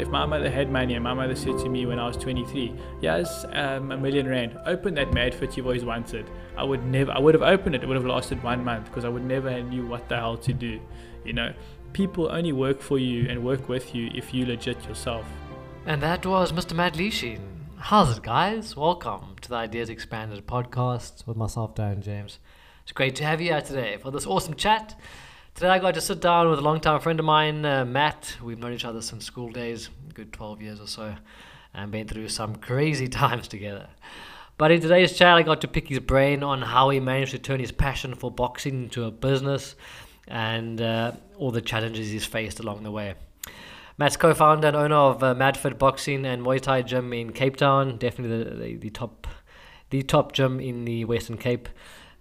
if my mother had money and my mother said to me when I was 23, yes, um, a million rand, open that Madfit you've always wanted. I would never, I would have opened it. It would have lasted one month because I would never have knew what the hell to do. You know, people only work for you and work with you if you legit yourself. And that was Mr. Matt Leashin. How's it, guys? Welcome to the Ideas Expanded podcast with myself, Darren James. It's great to have you here today for this awesome chat. Today I got to sit down with a long-time friend of mine, uh, Matt. We've known each other since school days, good 12 years or so, and been through some crazy times together. But in today's chat, I got to pick his brain on how he managed to turn his passion for boxing into a business and uh, all the challenges he's faced along the way. Matt's co-founder and owner of uh, Madfit Boxing and Muay Thai Gym in Cape Town, definitely the, the, the top, the top gym in the Western Cape.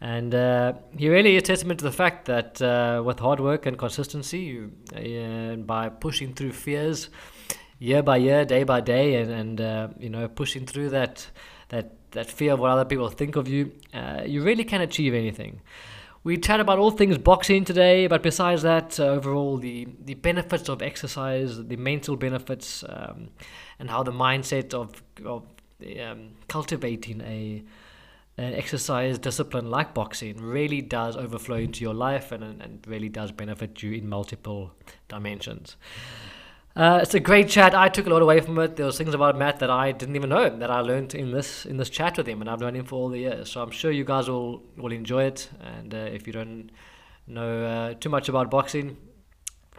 And uh, he really is testament to the fact that uh, with hard work and consistency, you, uh, by pushing through fears year by year, day by day, and, and uh, you know pushing through that that that fear of what other people think of you, uh, you really can achieve anything. We chat about all things boxing today, but besides that, uh, overall the the benefits of exercise, the mental benefits, um, and how the mindset of of um, cultivating a an exercise discipline like boxing really does overflow into your life and, and really does benefit you in multiple dimensions. Uh, it's a great chat. I took a lot away from it. There was things about Matt that I didn't even know that I learned in this in this chat with him, and I've known him for all the years. So I'm sure you guys will will enjoy it. And uh, if you don't know uh, too much about boxing,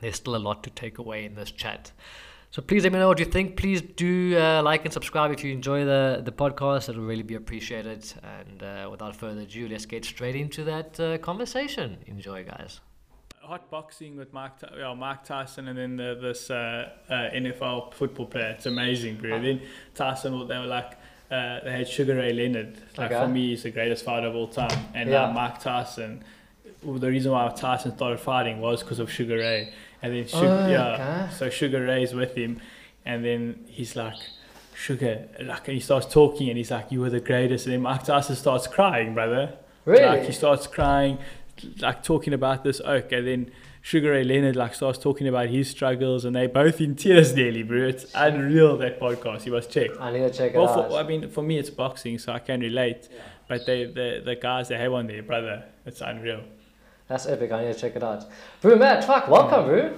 there's still a lot to take away in this chat. So please let me know what you think. Please do uh, like and subscribe if you enjoy the, the podcast. It'll really be appreciated. And uh, without further ado, let's get straight into that uh, conversation. Enjoy, guys. Hot boxing with Mike, well, Mike Tyson and then the, this uh, uh, NFL football player. It's amazing, bro. Then Tyson, they were like, uh, they had Sugar Ray Leonard. Like Okay. for me, he's the greatest fighter of all time. And Yeah. now Mike Tyson. The reason why Tyson started fighting was because of Sugar Ray, and then Sugar, Oh, yeah, so Sugar Ray's with him, and then he's like, Sugar, like, and he starts talking, and he's like, "You were the greatest," and then Mike Tyson starts crying, brother. Really? Like he starts crying, like talking about this oak, and then Sugar Ray Leonard like starts talking about his struggles, and they both in tears nearly, bro. It's unreal that podcast. You must check. I need to check it Well, out. for, I mean, for me, it's boxing, so I can relate. Yeah. But they, the the guys they have on there, brother, it's unreal. That's epic. I need to check it out. Bro, Matt, fuck, welcome, bro.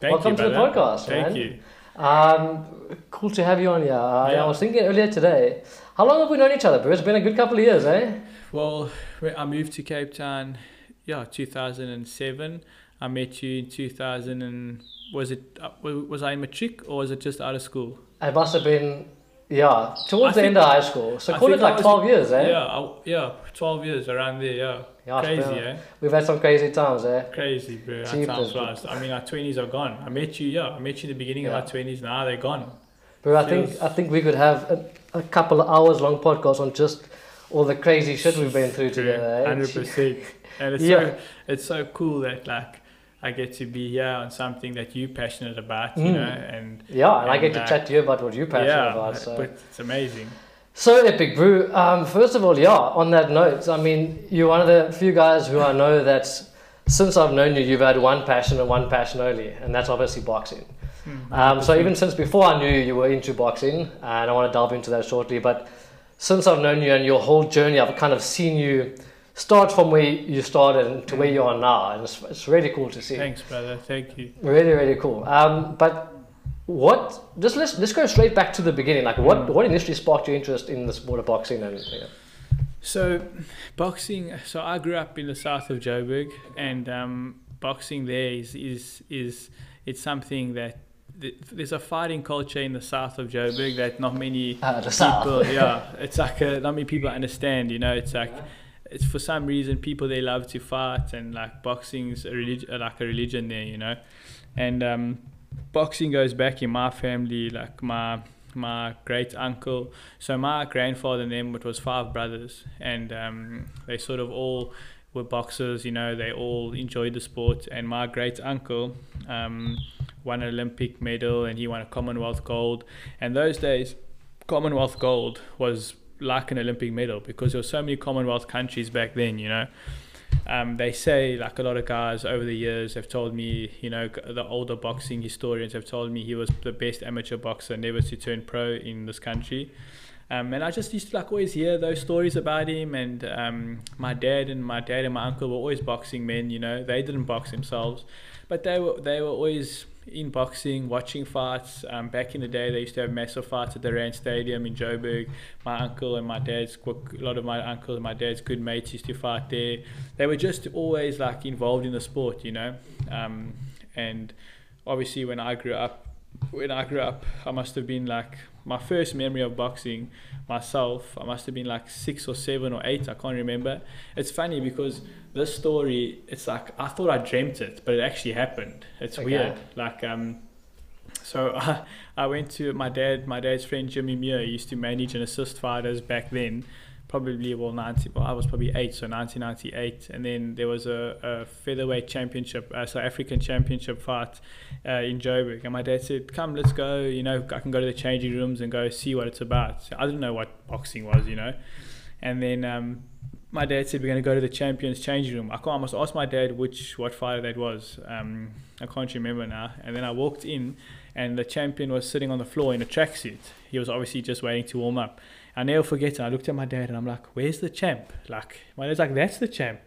Thank welcome you, to the podcast, Thank man. you. Um, cool to have you on here. I, I was thinking earlier today, how long have we known each other, bro? It's been a good couple of years, eh? Well, I moved to Cape Town, yeah, 2007. I met you in 2000 and was it uh, was I in matric or was it just out of school? It must have been, yeah, towards I the end of high school. So I call it like was 12 years, eh? Yeah, I, yeah, 12 years around there. Yeah, crazy, been- eh? We've had some crazy times, eh? Crazy, bro. That bro. fast. I mean, our 20s are gone. I met you, yeah, I met you in the beginning Yeah. of our 20s. Now they're gone. Bro, I think I think we could have a, a couple of hours long podcast on just all the crazy shit we've been through together. Eh? Hundred percent. And it's Yeah. so it's so cool that like I get to be here on something that you're passionate about, you Mm. know, and Yeah, and I get And, to chat to you about what you're passionate yeah, about. So. but it's amazing. So epic, Brew. Um, first of all, yeah, on that note, I mean, you're one of the few guys who I know that since I've known you, you've had one passion and one passion only, and that's obviously boxing. Mm, Um, so even since before I knew you, you were into boxing, and I want to delve into that shortly, but since I've known you and your whole journey, I've kind of seen you start from where you started and to where you are now, and it's, it's really cool to see. thanks, brother. Thank you. Really, really cool. Um, but what? Just let's let's go straight back to the beginning. Like, what Mm. what initially sparked your interest in the sport of boxing? And you know, So, boxing. So I grew up in the south of Joburg, and um, boxing there is is is it's something that there's a fighting culture in the south of Joburg that not many uh, people yeah it's like a, not many people understand you know it's like it's for some reason people they love to fight and like boxing's a relig- like a religion there you know? And um, boxing goes back in my family like my my great uncle so my grandfather and them it was five brothers and um, they sort of all were boxers you know? They all enjoyed the sport and my great uncle um, won an olympic medal and he won a commonwealth gold. And those days Commonwealth gold was like an Olympic medal because there were so many Commonwealth countries back then, you know. um, they say like a lot of guys over the years have told me, you know, the older boxing historians have told me he was the best amateur boxer never to turn pro in this country. Um, and I just used to like always hear those stories about him. And um, my dad and my dad and my uncle were always boxing men. You know, they didn't box themselves, but they were they were always in boxing, watching fights. Um, back in the day, they used to have massive fights at the Rand Stadium in Joburg. My uncle and my dad's, a lot of my uncle and my dad's good mates used to fight there. They were just always like involved in the sport, you know. Um, and obviously, when I grew up, when I grew up, I must have been like my first memory of boxing myself. I must have been like six or seven or eight. I can't remember. It's funny because this story, it's like I thought I dreamt it, but it actually happened. It's Okay. weird. Like um, so I, I went to my dad. My dad's friend Jimmy Muir used to manage and assist fighters back then. Probably well ninety. Well, I was probably eight, so 1998. And then there was a, a featherweight championship, uh, South African championship fight uh, in Joburg. And my dad said, "Come, let's go. You know, I can go to the changing rooms and go see what it's about." So I didn't know what boxing was, you know. And then um, my dad said, "We're going to go to the champions changing room." I, can't, I must ask my dad which what fighter that was. Um, I can't remember now. And then I walked in, and the champion was sitting on the floor in a tracksuit. He was obviously just waiting to warm up. I never forget. I looked at my dad and I'm like, "Where's the champ?" Like my dad's like, "That's the champ."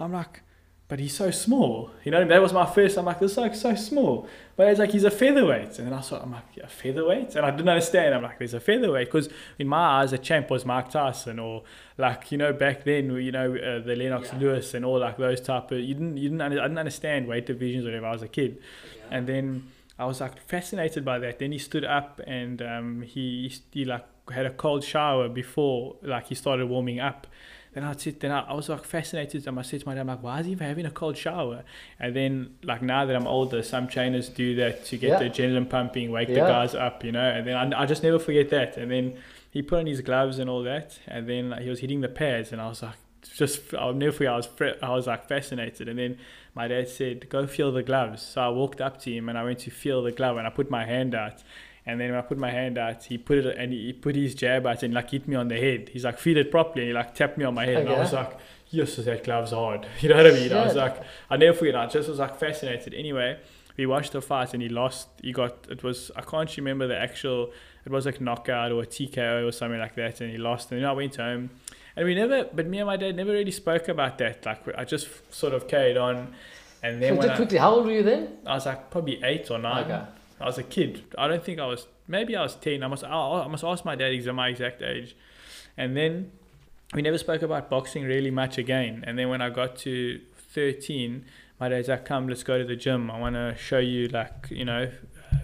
I'm like, "But he's so small." You know, that was my first. I'm like, "This is like so small." But it's like he's a featherweight, and then I thought, I'm like, a featherweight, and I didn't understand. I'm like, there's a featherweight because in my eyes, a champ was Mike Tyson or like you know back then, you know uh, the Lennox Yeah. Lewis and all like those type of. You didn't, you didn't, I didn't understand weight divisions whenever I was a kid, and then I was like fascinated by that. Then he stood up and um, he he like had a cold shower before like he started warming up. Then I'd sit, then I, I was like fascinated. And I said to my dad, I'm like, why is he even having a cold shower? And then like now that I'm older, some trainers do that to get Yeah. the adrenaline pumping, wake the guys up, you know. And then I, I just never forget that. And then he put on his gloves and all that, and then like, he was hitting the pads, and I was like, just I'll never forget. I was I was like fascinated, and then my dad said, "Go feel the gloves." So I walked up to him and I went to feel the glove, and I put my hand out. And then when I put my hand out, he put it and he put his jab out and like hit me on the head. He's like, feel it properly. And he like tapped me on my head, and I was like, yes, that glove's hard. You know what I mean? I was like, I never forget. I just was like fascinated. Anyway, we watched the fight and he lost. He got it was I can't remember the actual. It was like knockout or a TKO or something like that, and he lost. And then I went home, and we never. But me and my dad never really spoke about that. Like I just sort of carried on. And then when Quickly, I, how old were you then? I was like probably eight or nine. Okay. I was a kid. I don't think I was. Maybe I was ten. I must. I, must ask my dad exa- my exact age. And then we never spoke about boxing really much again. And then when I got to thirteen, my dad's like, "Come, let's go to the gym. I want to show you, like, you know,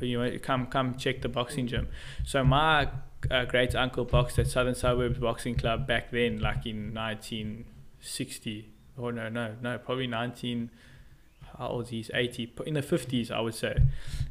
you know, come, come check the boxing gym." So my uh, great uncle boxed at Southern Suburbs Boxing Club back then, like in 1960. Oh no, no, no, probably 19 how old is he? He's 80, in the 50s, I would say.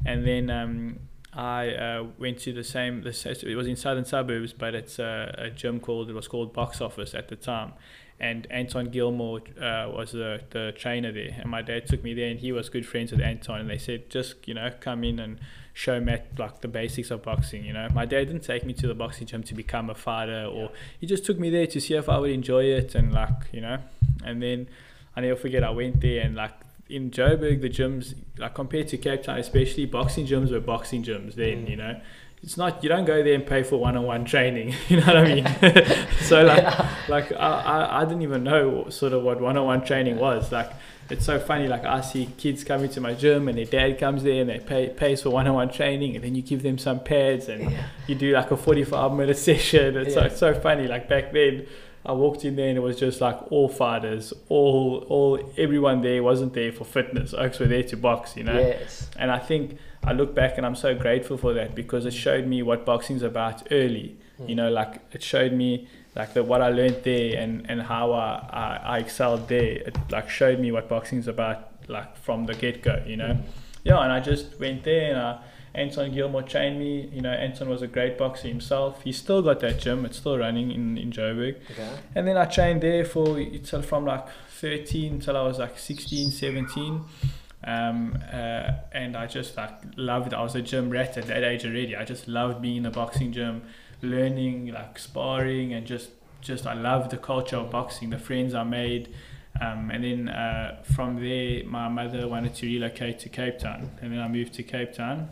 And then um, I uh, went to the same, the, it was in southern suburbs, but it's a, a gym called, it was called Box Office at the time. And Anton Gilmore uh, was the, the trainer there. And my dad took me there, and he was good friends with Anton. And they said, just, you know, come in and show Matt like the basics of boxing. You know, my dad didn't take me to the boxing gym to become a fighter, or he just took me there to see if I would enjoy it, and like, you know. And then I never forget, I went there, and like in Joburg, the gyms, like compared to Cape Town, especially boxing gyms were boxing gyms then, Mm. you know. It's not you don't go there and pay for one-on-one training, you know what I mean? so like, like I, I, I didn't even know sort of what one-on-one training was. Like it's so funny. Like I see kids coming to my gym and their dad comes there and they pay pays for one-on-one training, and then you give them some pads and Yeah. you do like a 45 minute session. It's so, Yeah. it's so funny. Like back then, I walked in there and it was just like all fighters, all all everyone there wasn't there for fitness. Oaks were there to box, you know. Yes. And I think I look back and I'm so grateful for that because it showed me what boxing's about early. You know, like it showed me like the what I learned there and and how I I, I excelled there. It like showed me what boxing's about like from the get go. You know Mm. Yeah, and I just went there and uh, Anton Gilmore trained me. You know, Anton was a great boxer himself. He's still got that gym. It's still running in, in Joburg. Okay. And then I trained there for till from like 13 till I was like 16, 17. Um, uh, and I just like loved. I was a gym rat at that age already. I just loved being in the boxing gym, learning like sparring and just just I loved the culture of boxing. The friends I made. Um, and then uh, from there, my mother wanted to relocate to Cape Town, and then I moved to Cape Town.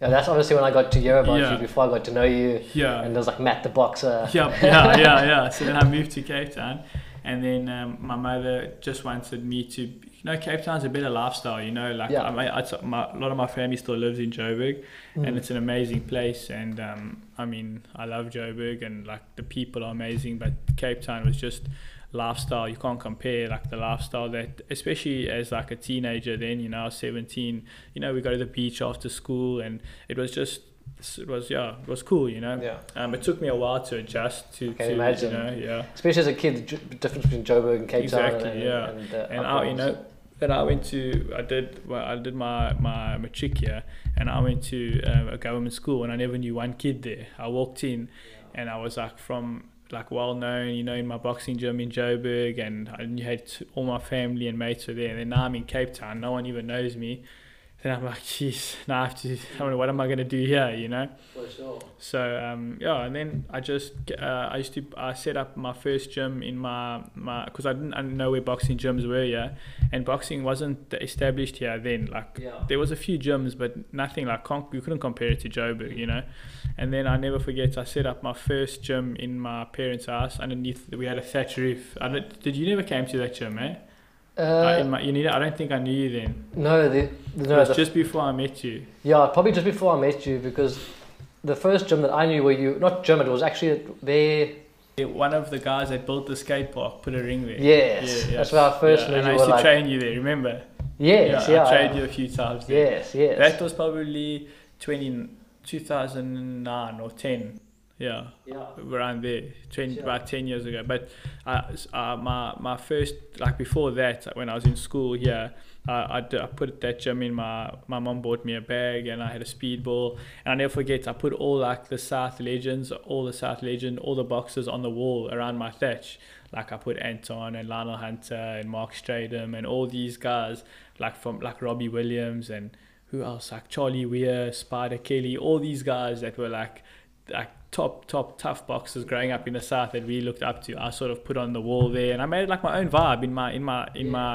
Yeah, that's obviously when I got to hear about Yeah. you before I got to know you. Yeah, And there's like Matt the boxer. yeah, yeah, yeah, yeah. So then I moved to Cape Town, and then um, my mother just wanted me to, you know, Cape Town's a better lifestyle. You know, like Yeah. I, my, a lot of my family still lives in Joburg, Mm. and it's an amazing place. And um, I mean, I love Joburg, and like the people are amazing. But Cape Town was just lifestyle. You can't compare like the lifestyle that, especially as like a teenager. Then you know, I was seventeen. You know, we go to the beach after school, and it was just. It was yeah, it was cool, you know. Yeah. Um, it took me a while to adjust to, can to imagine. you know, yeah. Especially as a kid, the difference between Joburg and Cape Town. Exactly, And, yeah. And, uh, And I, you know, then I went to I did well, I did my my matric here, and I went to um, a government school, and I never knew one kid there. I walked in, and I was like from like well known, you know, in my boxing gym in Joburg, and I had all my family and mates were there. And then now I'm in Cape Town, no one even knows me. Then I'm like, jeez, now I have to. I don't know what am I gonna do here, you know? For sure. So um, yeah, and then I just uh, I used to I set up my first gym in my my because I didn't, I didn't know where boxing gyms were yeah, and boxing wasn't established here then. Like Yeah. there was a few gyms, but nothing like con- you couldn't compare it to Joburg, you know. And then I never forget I set up my first gym in my parents' house underneath. We had a thatch roof. I did you never came to that gym, eh? Uh, Uh, in my, you need, I don't think I knew you then. no, the, no. It was just before I met you. yeah, probably just before I met you because the first gym that I knew where you, not gym, it was actually there. Yeah, One of the guys that built the skate park put a ring there. Yes, that's where I first yeah, knew and you I used to like, train you there. Remember? yes, yeah, I trained yeah. you a few times. There. yes, yes. That was probably 20, 2009 or ten. Yeah, yeah. around there, 20, Sure. about ten years ago. But uh, uh, my my first like before that, when I was in school here, uh, I, d- I put that gym in my my mom bought me a bag and I had a speedball and I never forget I put all like the South legends, all the South legend, all the boxes on the wall around my thatch. Like I put Anton and Lionel Hunter and Mark Stradum and all these guys like from like Robbie Williams and who else like Charlie Weir, Spider Kelly, all these guys that were like like top top tough boxers growing up in the south that we looked up to. I sort of put on the wall there and I made it like my own vibe in my in my in my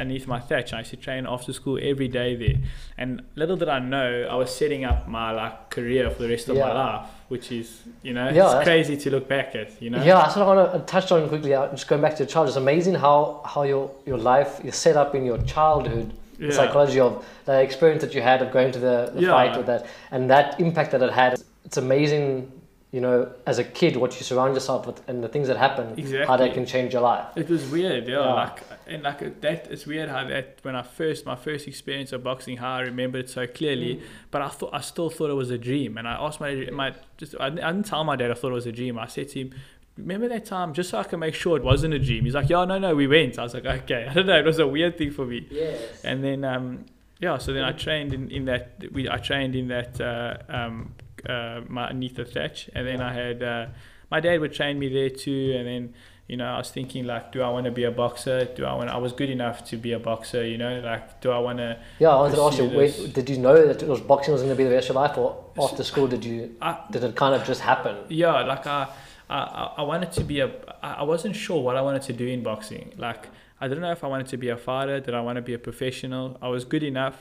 underneath my thatch. I used to train after school every day there. And little did I know I was setting up my like career for the rest of my life, which is you know Yeah, it's crazy to look back at. You know. Yeah, I sort of want to touch on quickly. uh, Just going back to the child, it's amazing how how your your life is set up in your childhood. The Yeah. psychology of the experience that you had of going to the, the Yeah. fight with that, and that impact that it had. It's amazing, you know, as a kid, what you surround yourself with and the things that happen, how Exactly. that can change your life. It was weird, yeah. Yeah. Like and like uh, that. It's weird how that when I first my first experience of boxing, how I remember it so clearly. But I thought I still thought it was a dream, and I asked my my just I, didn't- I didn't tell my dad I thought it was a dream. I said to him. Remember that time, just so I can make sure it wasn't a dream. He's like, "Yeah, no, no, we went." I was like, "Okay." I don't know. It was a weird thing for me. Yes. And then, um, yeah, so then I trained in, in that. We I trained in that uh, um, uh, my underneath the thatch, and then I had uh, my dad would train me there too. And then, you know, I was thinking like, do I want to be a boxer? Do I want? I was good enough to be a boxer. You know, like, do I want to? Yeah, I wanted to ask you, wait, did you know that it was boxing was going to be the rest of your life, or after school did you I, did it kind of just happen? yeah, like I, I, I- I wanted to be a. I wasn't sure what I wanted to do in boxing. Like I didn't know if I wanted to be a fighter. Did I want to be a professional? I was good enough.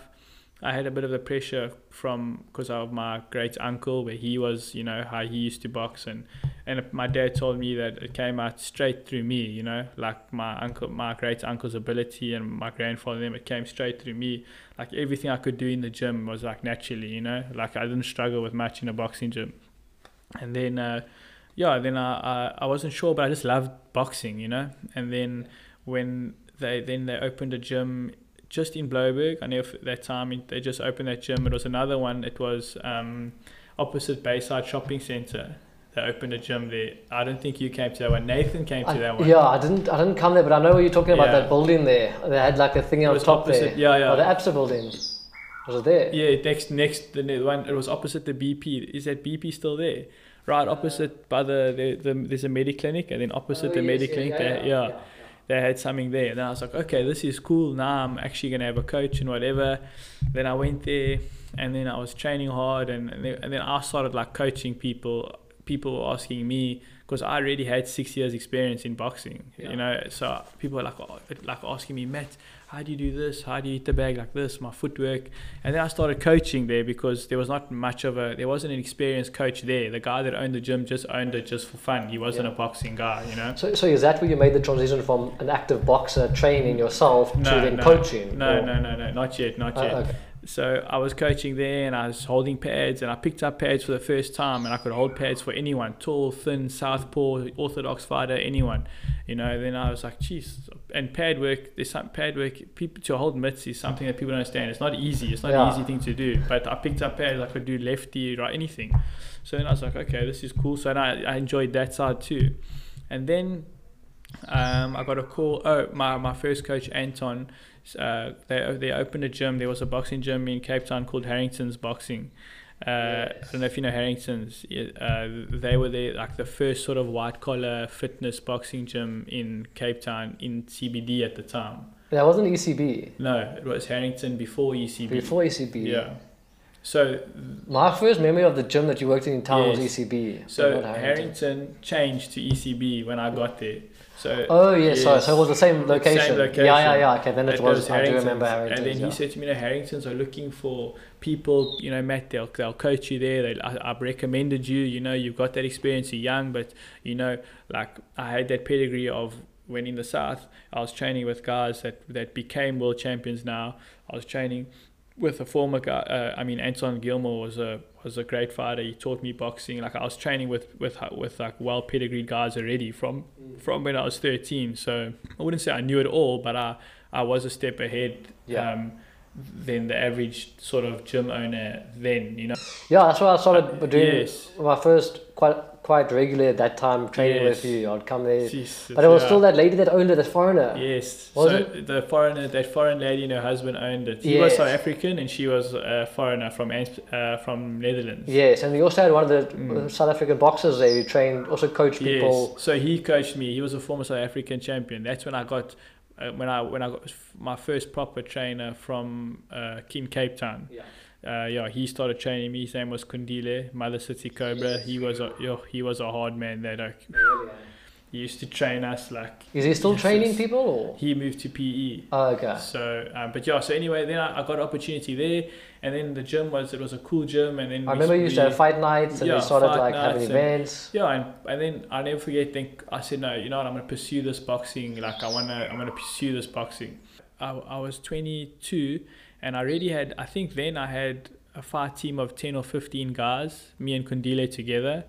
I had a bit of the pressure from because of my great uncle, where he was, you know, how he used to box, and and my dad told me that it came out straight through me, you know, like my uncle, my great uncle's ability, and my grandfather, them, it came straight through me. Like everything I could do in the gym was like naturally, you know, like I didn't struggle with much in a boxing gym, and then. Uh, yeah, then I, I I wasn't sure, but I just loved boxing, you know. And then when they then they opened a gym just in Blouberg, I know that time they just opened that gym. It was another one. It was um, opposite Bayside Shopping Centre. They opened a gym there. I don't think you came to that one. Nathan came to I- that one. yeah, I didn't I didn't come there, but I know what you're talking about. Yeah. That building there, they had like a thing it on top opposite. there. Yeah, yeah. Oh, the ABSA building. Was it there? Yeah, next next the ne- one it was opposite the BP. Is that BP still there? Right opposite by the, the, the there's a mediclinic and then opposite Oh, the yes, mediclinic yeah, there yeah, yeah, they had something there. And then I was like, okay, this is cool. Now I'm actually gonna have a coach and whatever. Then I went there and then I was training hard and and then, and then I started like coaching people people were asking me because I already had six years experience in boxing, Yeah. you know. So people were like, oh, like asking me, Matt, how do you do this? How do you hit the bag like this? My footwork. And then I started coaching there because there was not much of a, there wasn't an experienced coach there. The guy that owned the gym just owned it just for fun. He wasn't Yeah. a boxing guy, you know. So, so is that where you made the transition from an active boxer training yourself to then no, coaching? No, or- no, no, no, not yet, not Uh, yet. okay. So I was coaching there and I was holding pads and I picked up pads for the first time and I could hold pads for anyone, tall, thin, southpaw, orthodox fighter, anyone. You know, then I was like, geez, and pad work, there's some pad work, people to hold mitts is something that people don't understand. It's not easy. It's not Yeah. an easy thing to do. But I picked up pads, I could do lefty, right, anything. So then I was like, okay, this is cool. So I, I enjoyed that side too. And then um, I got a call. Oh, my, my first coach, Anton, uh, they, they opened a gym. There was a boxing gym in Cape Town called Harrington's Boxing. Uh, I don't know if you know Harrington's. Uh, they were there, like the first sort of white collar fitness boxing gym in Cape Town in CBD at the time. That wasn't ECB. No, it was Harrington before ECB. Before ECB. Yeah. So My first memory of the gym that you worked in in town was ECB. so not Harrington changed to ECB when I got there. So Oh yes, sorry. So it was the same location. Same location. Yeah, yeah, yeah. Okay, then it That was. I do remember Harrington. And then yeah. he said to me, you know, Harrington's are looking for people, you know, Matt, they'll, they'll coach you there. They, I, I've recommended you, you know, you've got that experience, you're young, but, you know, like I had that pedigree of when in the South, I was training with guys that, that became world champions now. I was training with a former guy, uh, I mean, Anton Gilmore was a was a great fighter. He taught me boxing. Like I was training with with with like well pedigreed guys already from from when I was 13. So I wouldn't say I knew it all, but I I was a step ahead Yeah. um, than the average sort of gym owner then. You know. Yeah, that's why I started doing Yes. my first quite quite regularly at that time training Yes. with you. I'd come there, Jeez, but it was yeah. still that lady that owned it, the foreigner. Yes. Was so it? the foreigner, that foreign lady and her husband owned it. He was Yes. South African and she was a foreigner from uh, from Netherlands. Yes, and we also had one of the Mm. uh, South African boxers there who trained, also coached people. Yes. So he coached me. He was a former South African champion. That's when I got uh, when I when I got my first proper trainer from uh, Cape Town. Yeah. Uh, yeah, he started training me. His name was Kundile, Mother City Cobra. He was a yo, he was a hard man. That like, he used to train us like. Is he still training people? Or? He moved to PE. Oh, okay. So, um, but yeah. So anyway, then I, I got opportunity there, and then the gym was it was a cool gym, and then I we- remember you used to have fight nights and Yeah, we started like having and- events. Yeah, and, and then I never forget. Think I said no. You know what? I'm gonna pursue this boxing. Like I wanna, I'm gonna pursue this boxing. I, I was 22, and I already had. I think then I had a fight team of 10 or 15 guys, me and Kundile together,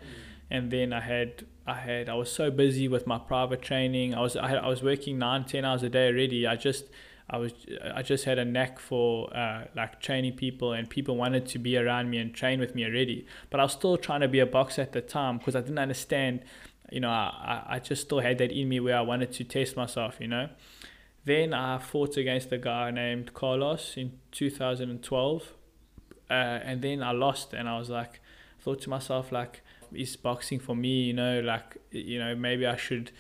and then I had. I had. I was so busy with my private training. I was. I, had, I was working nine, ten hours a day already. I just. I was I just had a knack for uh, like training people and people wanted to be around me and train with me already. But I was still trying to be a boxer at the time because I didn't understand. You know, I, I just still had that in me where I wanted to test myself. You know. Then I fought against a guy named Carlos in 2012, uh, and then I lost. And I was like, thought to myself like, is boxing for me? You know, like you know maybe I should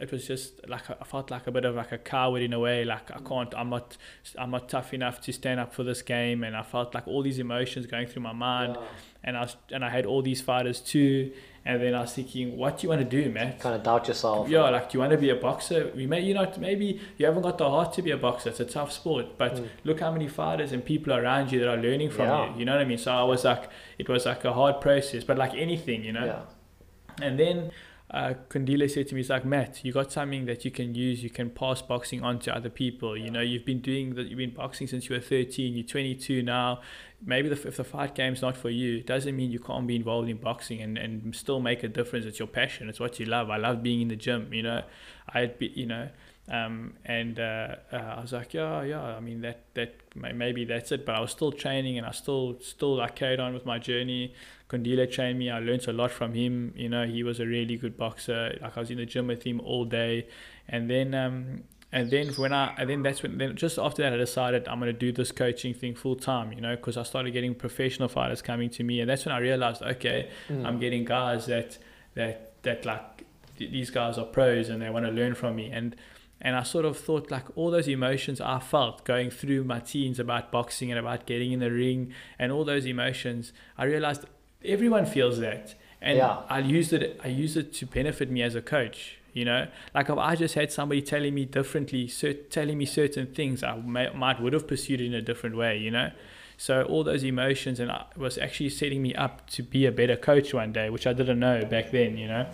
it was just like I felt like a bit of like a coward in a way. Like I can't, I'm not, I'm not tough enough to stand up for this game. And I felt like all these emotions going through my mind. And I was, and I had all these fighters too. And then I was thinking, what do you want to do, man? Kind of doubt yourself. Yeah, like do you want to be a boxer? We may, you know, maybe you haven't got the heart to be a boxer. It's a tough sport, but Mm. look how many fighters and people around you that are learning from Yeah. you. You know what I mean? So I was like, it was like a hard process, but like anything, you know. Yeah. And then uh, said to me, "He's like Matt, you got something that you can use. You can pass boxing on to other people. You know, you've been doing that. You've been boxing since you were 13. You're 22 now. Maybe the, if the fight game's not for you, it doesn't mean you can't be involved in boxing and, and still make a difference. It's your passion. It's what you love. I love being in the gym. You know, I'd be, you know." Um, and uh, uh, I was like, yeah, yeah. I mean, that that may- maybe that's it. But I was still training, and I still still like carried on with my journey. Kondila trained me. I learned a lot from him. You know, he was a really good boxer. Like I was in the gym with him all day, and then um, and then when I and then that's when then just after that I decided I'm gonna do this coaching thing full time. You know, because I started getting professional fighters coming to me, and that's when I realized, okay, Mm. I'm getting guys that that that like th- these guys are pros and they want to learn from me and and I sort of thought like all those emotions I felt going through my teens about boxing and about getting in the ring and all those emotions I realized everyone feels that and Yeah. I used it. I used it to benefit me as a coach. You know, like if I just had somebody telling me differently, cer- telling me certain things, I may, might would have pursued it in a different way. You know, so all those emotions and I was actually setting me up to be a better coach one day, which I didn't know back then. You know,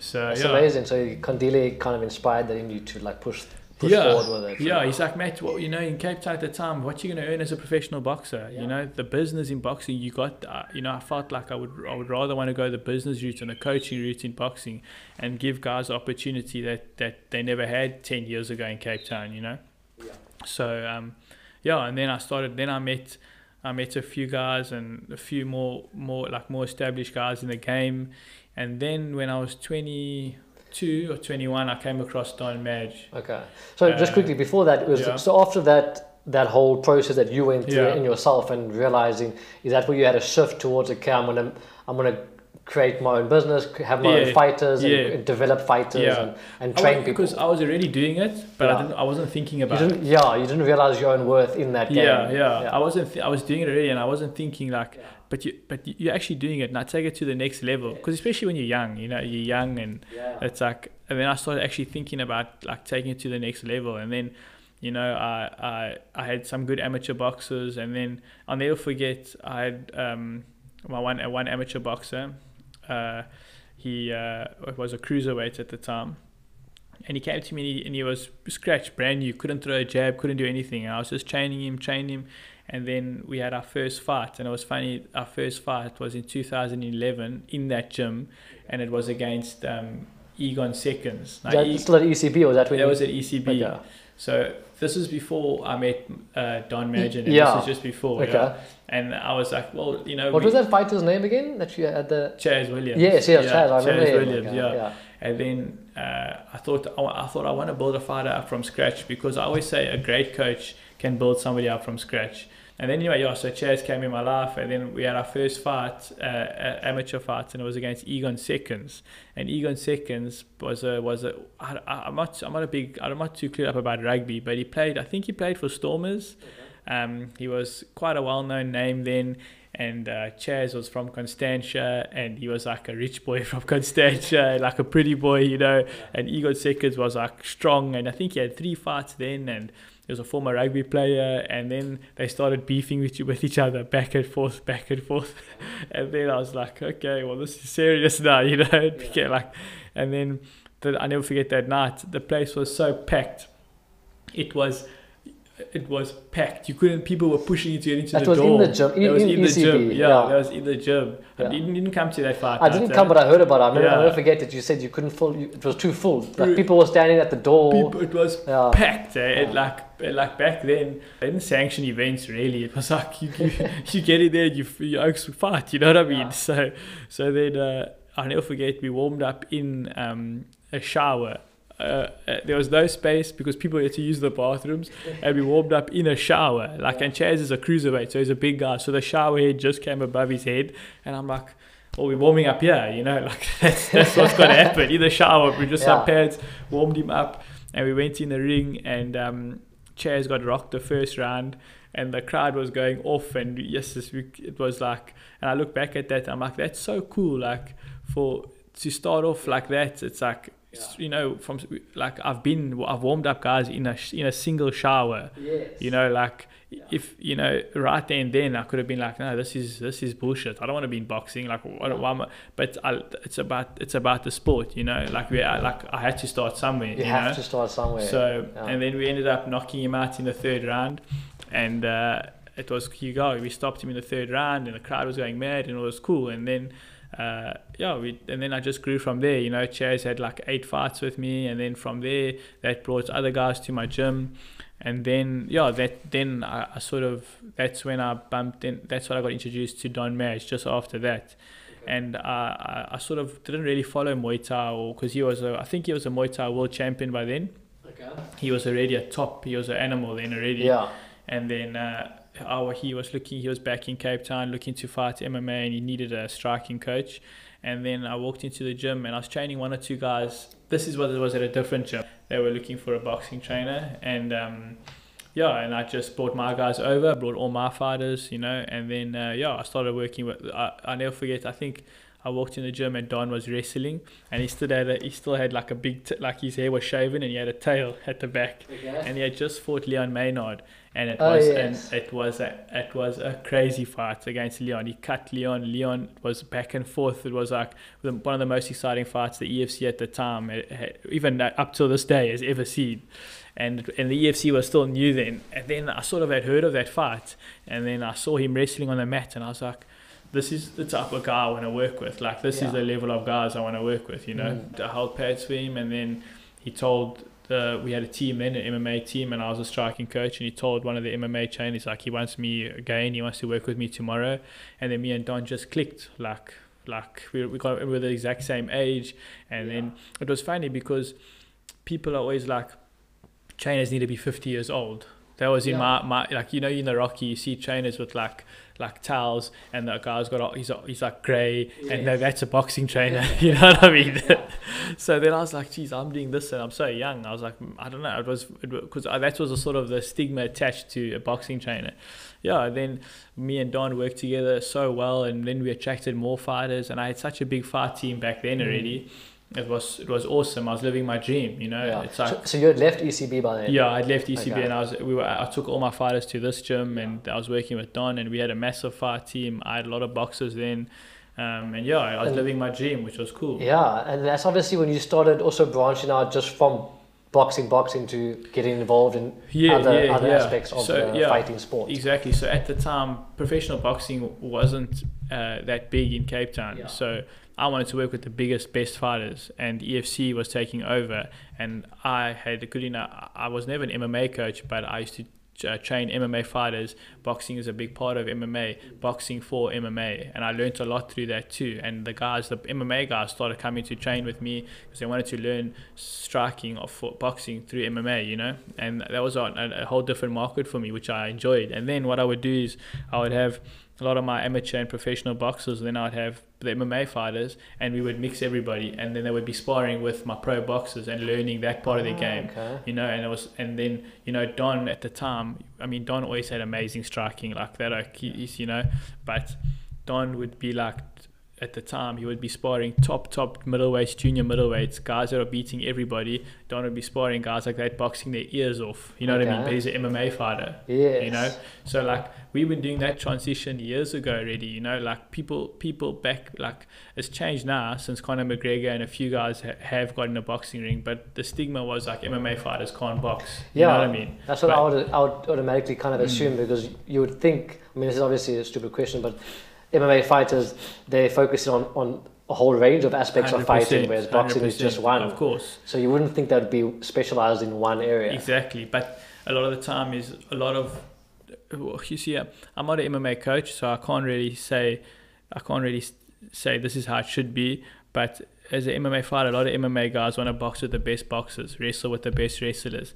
so That's yeah. amazing. So Condile kind of inspired that in you to like push push Yeah. forward with it. Yeah, he's like, mate, well, you know, in Cape Town at the time, what you gonna earn as a professional boxer? Yeah. You know, the business in boxing, you got, uh, you know, I felt like I would, I would rather want to go the business route and the coaching route in boxing, and give guys opportunity that that they never had ten years ago in Cape Town. You know. Yeah. So um, yeah, and then I started. Then I met. I met a few guys and a few more, more like more established guys in the game, and then when I was 22 or 21, I came across Don Madge. Okay. So just Uh, quickly before that it was yeah. so after that that whole process that you went through Yeah. in yourself and realizing is that where you had a shift towards okay I'm gonna I'm gonna create my own business have my own fighters Yeah. and develop fighters Yeah. and, and I train wa- people. because I was already doing it, but Yeah. I didn't. I wasn't thinking about. it. didn't yeah you didn't realize your own worth in that game. Yeah, yeah, I wasn't. Th- I was doing it already, and I wasn't thinking like. Yeah. But you, but you- you're actually doing it. and I take it to the next level, because especially when you're young, you know, you're young, and Yeah. it's like. And then I started actually thinking about like taking it to the next level, and then, you know, I I, I had some good amateur boxers, and then I'll never forget I had um my one one amateur boxer, uh, he uh, was a cruiserweight at the time. And he came to me and he, was scratched, brand new, couldn't throw a jab, couldn't do anything. And I was just training him, training him. And then we had our first fight. And it was funny, our first fight was in 2011 in that gym. And it was against um, Egon Seconds. Now, that E- still at ECB or was that when that you, was at ECB. okay. So this is before I met uh, Don Madge. And Yeah. This is just before. okay. Yeah. And I was like, well, you know. What we- was that fighter's name again that you had the Chaz Williams. Yes, yes, Chaz, I remember Chaz. Williams, Okay, yeah. yeah. And then uh, I thought I, I thought I want to build a fighter up from scratch because I always say a great coach can build somebody up from scratch. And then anyway, yeah, so Chaz came in my life, and then we had our first fight, uh, amateur fight, and it was against Egon Seconds. And Egon Seconds was a was a I, I, I'm not I'm not a big I'm not too clear up about rugby, but he played I think he played for Stormers. Um, he was quite a well known name then, and uh, Chaz was from Constantia, and he was like a rich boy from Constantia, like a pretty boy, you know. And Egon Seconds was like strong, and I think he had three fights then, and he was a former rugby player. And then they started beefing with with each other, back and forth, back and forth. and then I was like, okay, well this is serious now, you know. Became like, and then the, I never forget that night. The place was so packed. It was. It was packed. You couldn't. People were pushing you to get into That the was in door. the gym, in- That was in in the ECB, gym. Yeah, yeah. that was in the gym. I Yeah. didn't, didn't come to that fight. I didn't come, but I heard about it. I'll Yeah. never forget that you said you couldn't full. You, it was too full. Like people were standing at the door. People, it was Yeah. packed. Eh? It, like like back then, they didn't sanction events really. It was like you you, you get in there, you you oaks fight. You know what I mean? So so then uh, I'll never forget. We warmed up in um, a shower. Uh, uh, there was no space because people had to use the bathrooms, and we warmed up in a shower. Like, and Chaz is a cruiserweight, so he's a big guy. So the shower head just came above his head, and I'm like, "Oh, we're warming up here," you know, like that's, that's what's going to happen in the shower. We just Yeah. had pads, warmed him up, and we went in the ring, and um, Chaz got rocked the first round, and the crowd was going off, and yes, this week it was like, and I look back at that, I'm like, that's so cool, like for to start off like that, it's like. It's, You know, from like I've been, I've warmed up guys in a in a single shower. Yes. You know, like if you know right then and then I could have been like, no, this is this is bullshit. I don't want to be in boxing. Like, what, why am I? But I, it's about it's about the sport. You know, like we I, like I had to start somewhere. You You, have know? to start somewhere. So Yeah. and then we ended up knocking him out in the third round, and uh, it was you go. We stopped him in the third round, and the crowd was going mad, and it was cool. And then. Uh, yeah, we, and then I just grew from there. You know, Chaz had like eight fights with me, and then from there, that brought other guys to my gym, and then yeah, that then I, I sort of that's when I bumped in. That's when I got introduced to Don Madge just after that, and I, I, I sort of didn't really follow Muay Thai or because he was a I think he was a Muay Thai world champion by then. okay. He was already a top. He was an animal then already. Yeah. And then uh, our, he was looking. He was back in Cape Town looking to fight MMA, and he needed a striking coach. And then I walked into the gym, and I was training one or two guys. This is what it was at a different gym. They were looking for a boxing trainer, and um, yeah, and I just brought my guys over, brought all my fighters, you know, and then uh, yeah, I started working with. I, I never forget. I think I walked in the gym and Don was wrestling, and he stood at a, he still had like a big t- like his hair was shaven and he had a tail at the back, and he had just fought Leon Mynhardt, and it Oh, was yes. and it was a it was a crazy fight against Leon. He cut Leon. Leon was back and forth. It was like the- one of the most exciting fights the EFC at the time, it, had- even up till this day, has ever seen. And and the EFC was still new then. And then I sort of had heard of that fight, and then I saw him wrestling on the mat, and I was like. This is the type of guy I want to work with. Like this Yeah. is the level of guys I want to work with. You know, Mm. I held pads for him, and then he told the we had a team then, an MMA team, and I was a striking coach. And he told one of the MMA trainers like he wants me again. He wants to work with me tomorrow. And then me and Don just clicked like like we we got we were the exact same age. And then it was funny because people are always like trainers need to be fifty years old. That was in Yeah. my, my like you know in the Rocky you see trainers with like like towels and the guy's got a, he's a, he's like grey and Yes. that's a boxing trainer you know what I mean? So then I was like geez I'm doing this and I'm so young. I was like "Mm, I don't know it was because that was a sort of the stigma attached to a boxing trainer. Yeah then me and Don worked together so well and then we attracted more fighters and I had such a big fight team back then Mm. already it was it was awesome I was living my dream you know Yeah. it's like so, so you had left ECB by then? yeah, I'd left ECB Okay. and I was we were I took all my fighters to this gym and I was working with Don and we had a massive fight team. I had a lot of boxers then. Um, and yeah, I was And- living my dream, which was cool. Yeah, and that's obviously when you started also branching out just from boxing, boxing to getting involved in Yeah, other, yeah, other aspects of So, the yeah, fighting sport. Exactly. So at the time, professional boxing wasn't uh, that big in Cape Town. So I wanted to work with the biggest, best fighters, and EFC was taking over. And I had a good enough. I was never an MMA coach, but I used to uh, train MMA fighters. Boxing is a big part of MMA. Boxing for MMA, and I learned a lot through that too. And the guys, the MMA guys, started coming to train with me because they wanted to learn striking or boxing through MMA. You know, and that was a, a whole different market for me, which I enjoyed. And then what I would do is I would have a lot of my amateur and professional boxers. Then I'd have the MMA fighters, and we would mix everybody, and then they would be sparring with my pro boxers and learning that part of the Ah, game Okay. you know, and it was, and then you know, Don at the time. I mean, Don always had amazing striking like that. Like he's, you know, but Don would be like at the time he would be sparring top top middleweights, junior middleweights, guys that are beating everybody. Don would be sparring guys like that, boxing their ears off. You know what I mean? But he's an MMA fighter. Yeah. You know, so like we've been doing that transition years ago already. You know, like people people back like it's changed now since Conor McGregor and a few guys ha- have got in a boxing ring, but the stigma was like MMA fighters can't box. Yeah, You know what I mean? That's what But- I would, I would automatically kind of Mm. assume because you would think, I mean, this is obviously a stupid question, but MMA fighters, they focus on, on a whole range of aspects of fighting, whereas boxing is just one. Of course. So you wouldn't think that would be specialized in one area. Exactly, but a lot of the time is a lot of you see. I'm not an MMA coach, so I can't really say I can't really say this is how it should be. But as an MMA fighter, a lot of MMA guys want to box with the best boxers, wrestle with the best wrestlers,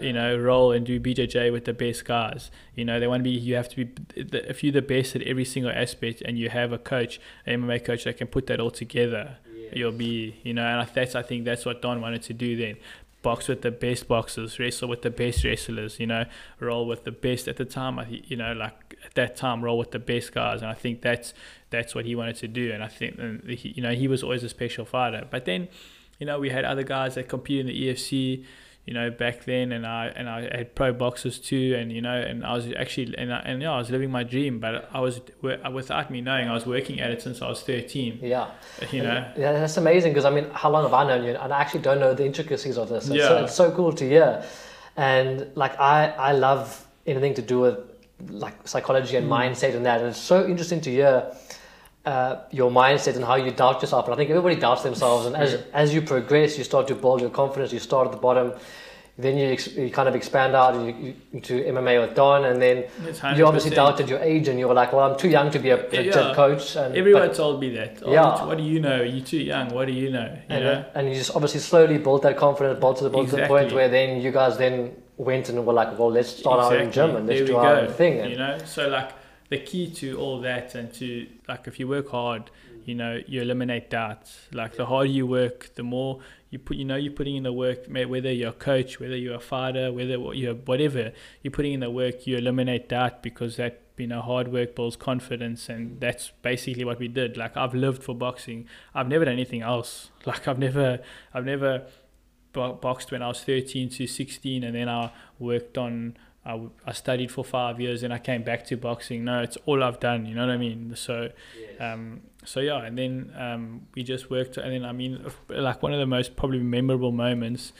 you know, roll and do BJJ with the best guys. You know, they want to be. You have to be. the- If you're the best at every single aspect, and you have a coach, an MMA coach that can put that all together, you'll be. You know, and I- that's I think that's what Don wanted to do then box with the best boxers, wrestle with the best wrestlers, you know, roll with the best at the time. I you know, like at that time, roll with the best guys, and I think that's that's what he wanted to do. And I think, and he, you know, he was always a special fighter. But then, you know, we had other guys that competed in the EFC, you know, back then, and I and I had pro boxers too, and you know, and I was actually and I, and yeah, I was living my dream, but I was without me knowing, I was working at it since I was thirteen. Yeah. You know, Yeah, that's amazing because I mean, how long have I known you? And I actually don't know the intricacies of this. It's, so, Yeah. it's so cool to hear. And like, I, I love anything to do with like psychology and Mm. mindset and that. And it's so interesting to hear uh, your mindset and how you doubt yourself. And I think everybody doubts themselves. And as, as you progress, you start to build your confidence. You start at the bottom. Then you, ex- you kind of expand out you, you, into MMA with Don, and then you obviously doubted your age, and you were like, "Well, I'm too young to be a legit Yeah. coach." And, Everyone but- told me that. Oh, Yeah. What do you know? You're too young. What do you know? You and, know. and you just obviously slowly built that confidence, built to the, built to the point where then you guys then went and were like, well, let's start our own Exactly. gym and let's do we our go. own thing. And You know, so like the key to all that and to like if you work hard, you know, you eliminate doubts. Like the harder you work, the more you put. You know, you're putting in the work. Whether you're a coach, whether you're a fighter, whether you're whatever, you're putting in the work. You eliminate doubt because that you know hard work builds confidence and mm. that's basically what we did like i've lived for boxing i've never done anything else like i've never i've never boxed when i was 13 to 16 and then i worked on I, w- I studied for five years and i came back to boxing. No it's all i've done you know what i mean? So um so yeah and then um we just worked and then i mean like one of the most probably memorable moments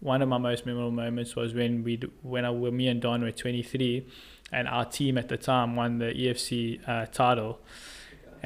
one of my most memorable moments was when we when I when me and Don were 23 and our team at the time won the EFC uh, title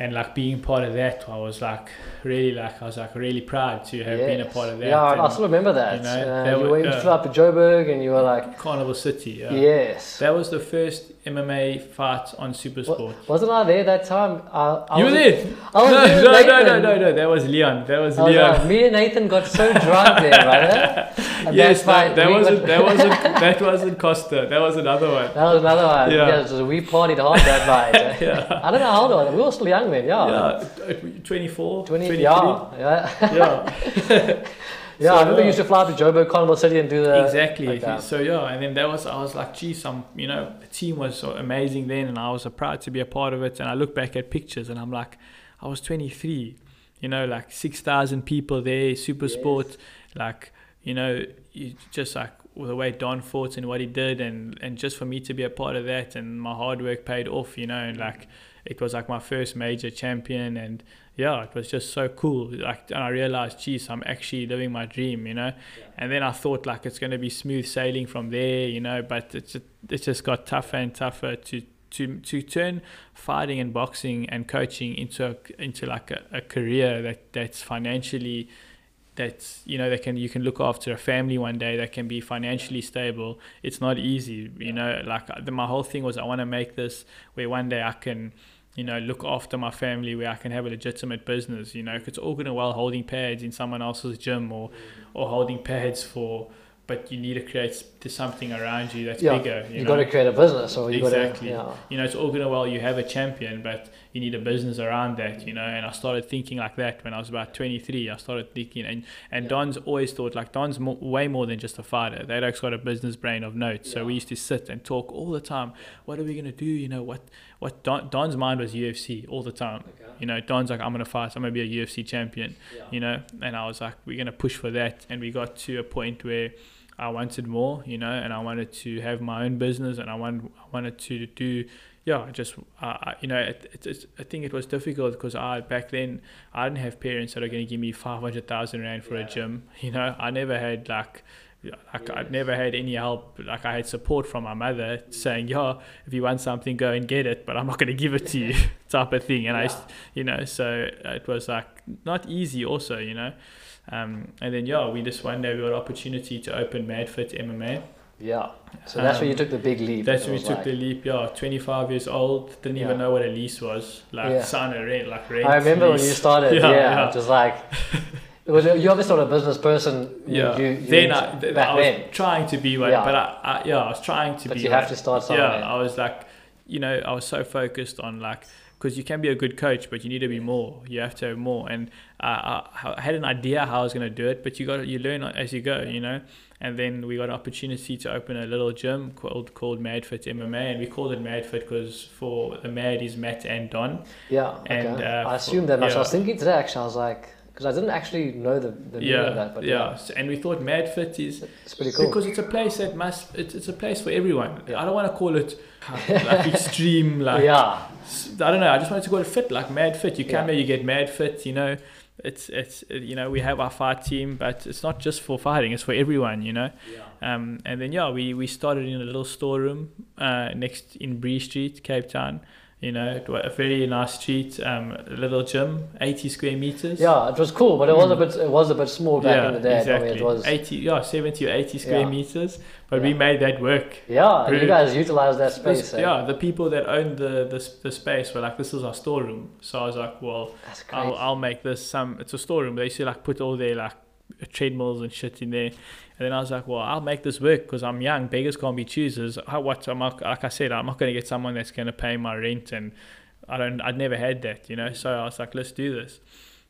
and like being part of that I was like really like I was like really proud to have been a part of that Yeah, I still remember that. you know, uh, there you were- flew up to Joburg and you were like, Carnival City yeah. yes. that was the first MMA fight on Super Supersport Wasn't I there that time? I, I you were was- there I was no, there no, no, no, no, no, that was Leon. That was was Leon. like, me and Nathan got so drunk there. And yes, that, that wasn't got- that wasn't that wasn't Costa. That was another one. That was another one. Yeah. Yeah, so we partied hard that night. Yeah. I don't know how old I was. We were still young then, yeah. Yeah, uh, 24, 20, 23. yeah, yeah. yeah. yeah, So, I remember yeah. you used to fly to Joburg, Carnival City and do the... exactly. like that. so yeah, and then that was I was like, geez, some you know, the team was so amazing then, and I was so proud to be a part of it. And I look back at pictures, and I'm like, I was 23, you know, like six thousand people there, super Yes. sport, like you know, you just like the way Don fought and what he did, and and just for me to be a part of that, and my hard work paid off, you know, and like it was like my first major champion and yeah it was just so cool. Like and i realized geez i'm actually living my dream you know? And then i thought like it's going to be smooth sailing from there you know? But it's just, it just got tougher and tougher to to to turn fighting and boxing and coaching into a, into like a, a career that that's financially that's you know they can you can look after a family one day that can be financially stable. It's not easy you know like uh, the, my whole thing was i want to make this where one day i can you know look after my family where i can have a legitimate business you know it's all good and well holding pads in someone else's gym or or holding pads for but you need to create something around you that's Yeah, bigger you, You, got to create a business, or you Exactly. got to... Yeah. you know, it's all good and well you have a champion, but you need a business around that, you know. And I started thinking like that when I was about 23. I started thinking, and, and Yeah. Don's always thought like Don's way more than just a fighter. That has got a business brain of notes. So we used to sit and talk all the time. What are we gonna do? You know, what what Don, Don's mind was UFC all the time. You know, Don's like, I'm gonna fight. I'm gonna be a UFC champion. You know, and I was like, we're gonna push for that. And we got to a point where I wanted more, you know, and I wanted to have my own business, and I want, I wanted to do, yeah, I just, uh, you know, it, it, I think it was difficult because I back then I didn't have parents that are going to give me five hundred thousand rand for Yeah. a gym, you know, I never had like. Like I'd never had any help. Like I had support from my mother saying, "Yeah, if you want something, go and get it, but I'm not going to give it to you," type of thing. And I, Yeah. used- you know, so it was like not easy. Also, you know, um, and then yeah, we just one day we got an opportunity to open Madfit MMA. Yeah. So that's where you Um, took the big leap. That's when we took like- the leap. Yeah, 25 years old, didn't Yeah. even know what a lease was. Like Yeah. sign a rent, like rent. I remember when you started. Yeah, Yeah, yeah. was like it was. You obviously not a business person. Yeah. You, you then I, th- I was then, trying to be one, Yeah. but I, I, yeah, I was trying to but be. you one. have to start somewhere. yeah, I was like, you know, I was so focused on like, because you can be a good coach, but you need to be more. You have to have more. And uh, I, I had an idea how I was going to do it, but you got you learn as you go, you know. And then we got an opportunity to open a little gym called called Madfit MMA, and we called it Madfit because for the Mad is Matt and Don. Yeah. Okay. And, uh, I assumed that much. I was yeah. thinking today. Actually, I was like, because I didn't actually know the, the meaning yeah, of that. But yeah. yeah, So- and we thought Madfit is it's pretty cool. because it's a place that must it's, it's a place for everyone. Yeah. I don't want to call it like extreme like yeah. I don't know. I just wanted to call it fit, like mad fit. You come Yeah. here, you get mad fit. You know, it's it's you know we have our fight team, but it's not just for fighting. It's for everyone. You know. Um, and then yeah, we we started in a little storeroom uh, next in Bree Street, Cape Town. You know, a very nice street, um, a little gym, 80 square meters. Yeah, it was cool, but it was a bit. It was a bit small back in the day. exactly. It was. 80, yeah, 70 or 80 square Yeah. meters, but Yeah. we made that work. Yeah, you guys utilized that This- space. eh? yeah, the people that owned the, the the space were like, "This is our storeroom." So I was like, "Well, I'll, I'll make this some. It's a storeroom. They used to like put all their like treadmills and shit in there." And then I was like, "Well, I'll make this work because I'm young. Beggars can't be choosers. How what? I'm not, like I said, I'm not going to get someone that's going to pay my rent, and I don't. I'd never had that, you know. So I was like, let's do this.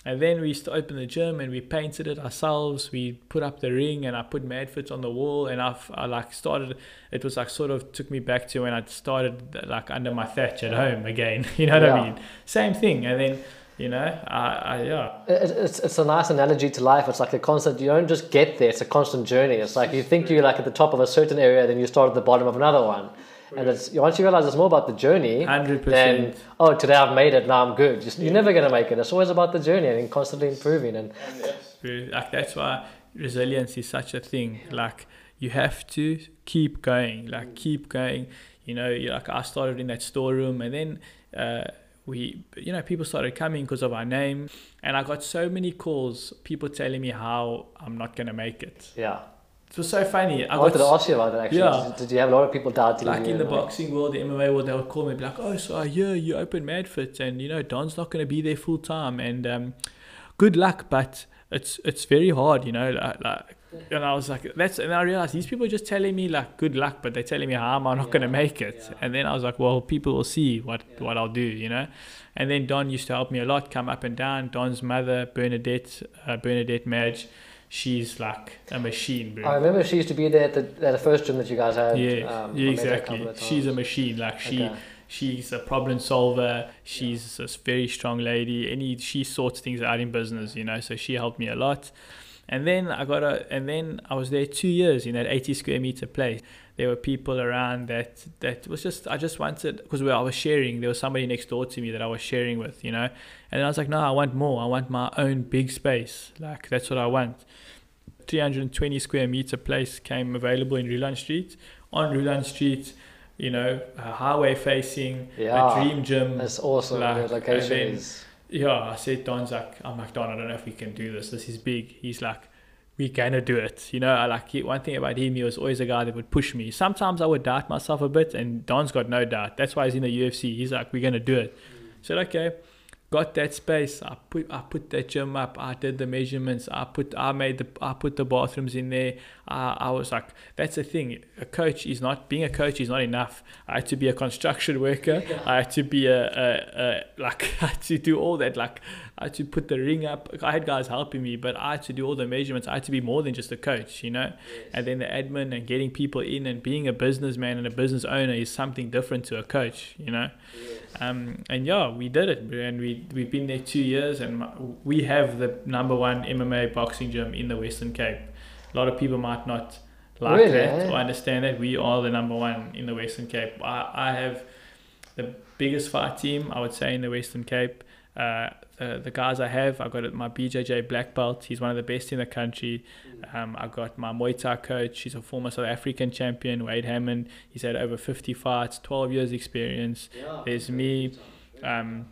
And then we st- open the gym and we painted it ourselves. We put up the ring and I put Madfits on the wall and I've, I like started. It was like sort of took me back to when I started like under my thatch at home again. You know what Yeah. I mean? Same thing. And then you know, I, I yeah, it's, it's a nice analogy to life. It's like a constant, you don't just get there, it's a constant journey. It's like you think you're like at the top of a certain area, then you start at the bottom of another one. And it's once you realize it's more about the journey, hundred then, percent. oh, today I've made it, now I'm good. Just, You're never going to make it. It's always about the journey and constantly improving. And Like that's why resilience is such a thing. Like you have to keep going. Like keep going. You know, like I started in that storeroom, and then uh, we, you know, people started coming because of our name, and I got so many calls, people telling me how I'm not gonna make it. yeah. It was so funny. I, I wanted to ask you about it actually. Yeah. Did, you have a lot of people doubting like you? Like in the boxing world, the MMA world, they would call me and be like, "Oh, so I hear you open Madfit, and you know Don's not going to be there full time, and um, good luck, but it's it's very hard, you know." Like, like, and I was like, "That's," and I realized these people are just telling me like, "Good luck," but they're telling me how am I not going to make it, and then I was like, "Well, people will see what what I'll do," you know. And then Don used to help me a lot, come up and down. Don's mother, Bernadette, uh, Bernadette Madge, she's like a machine, bro. I remember she used to be there at the, at the first gym that you guys had. Yeah, um, yeah, her a exactly. She's a machine. Like she, Okay. she's a problem solver. She's a very strong lady. Any she sorts things out in business, you know. So she helped me a lot. And then I got a, and then I was there two years in that 80 square meter place. There were people around that that was just I just wanted because I was sharing. There was somebody next door to me that I was sharing with, you know. And I was like, no, I want more. I want my own big space. Like that's what I want. 320 square meter place came available in Roeland Street. On Roeland Street, you know, a highway facing, Yeah. a dream gym. That's awesome. Like, location then- is. Yeah, I said Don's like, I'm like Don, I don't know if we can do this. This is big. He's like, we gonna do it. You know, I like one thing about him. He was always a guy that would push me. Sometimes I would doubt myself a bit, and Don's got no doubt. That's why he's in the UFC. He's like, we're gonna do it. said okay. Got that space. I put I put that gym up. I did the measurements. I put I made the I put the bathrooms in there. I, I was like, that's the thing. A coach is not being a coach is not enough. I had to be a construction worker. I had to be a, a, a like I had to do all that. Like I had to put the ring up. I had guys helping me, but I had to do all the measurements. I had to be more than just a coach, you know. And then the admin and getting people in and being a businessman and a business owner is something different to a coach, you know. Um, and yeah, we did it, and we we've been there two years, and we have the number one MMA boxing gym in the Western Cape. A lot of people might not like Really, that or understand that we are the number one in the Western Cape. I, I have the biggest fight team, I would say, in the Western Cape. Uh, the, the guys I have, I've got my BJJ black belt. He's one of the best in the country. Um, I got my Muay Thai coach. He's a former South African champion, Wade Hammond. He's had over 50 fights, 12 years experience. There's me. Um,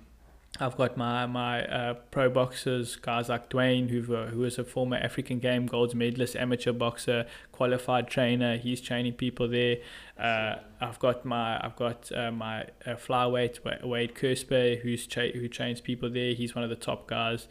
I've got my my uh, pro boxers, guys like Dwayne, who who is a former African Game Golds medalist, amateur boxer, qualified trainer. He's training people there. Uh, I've got my I've got uh, my uh, flyweight Wa- Wade Kerspe, who's tra- who trains people there. He's one of the top guys.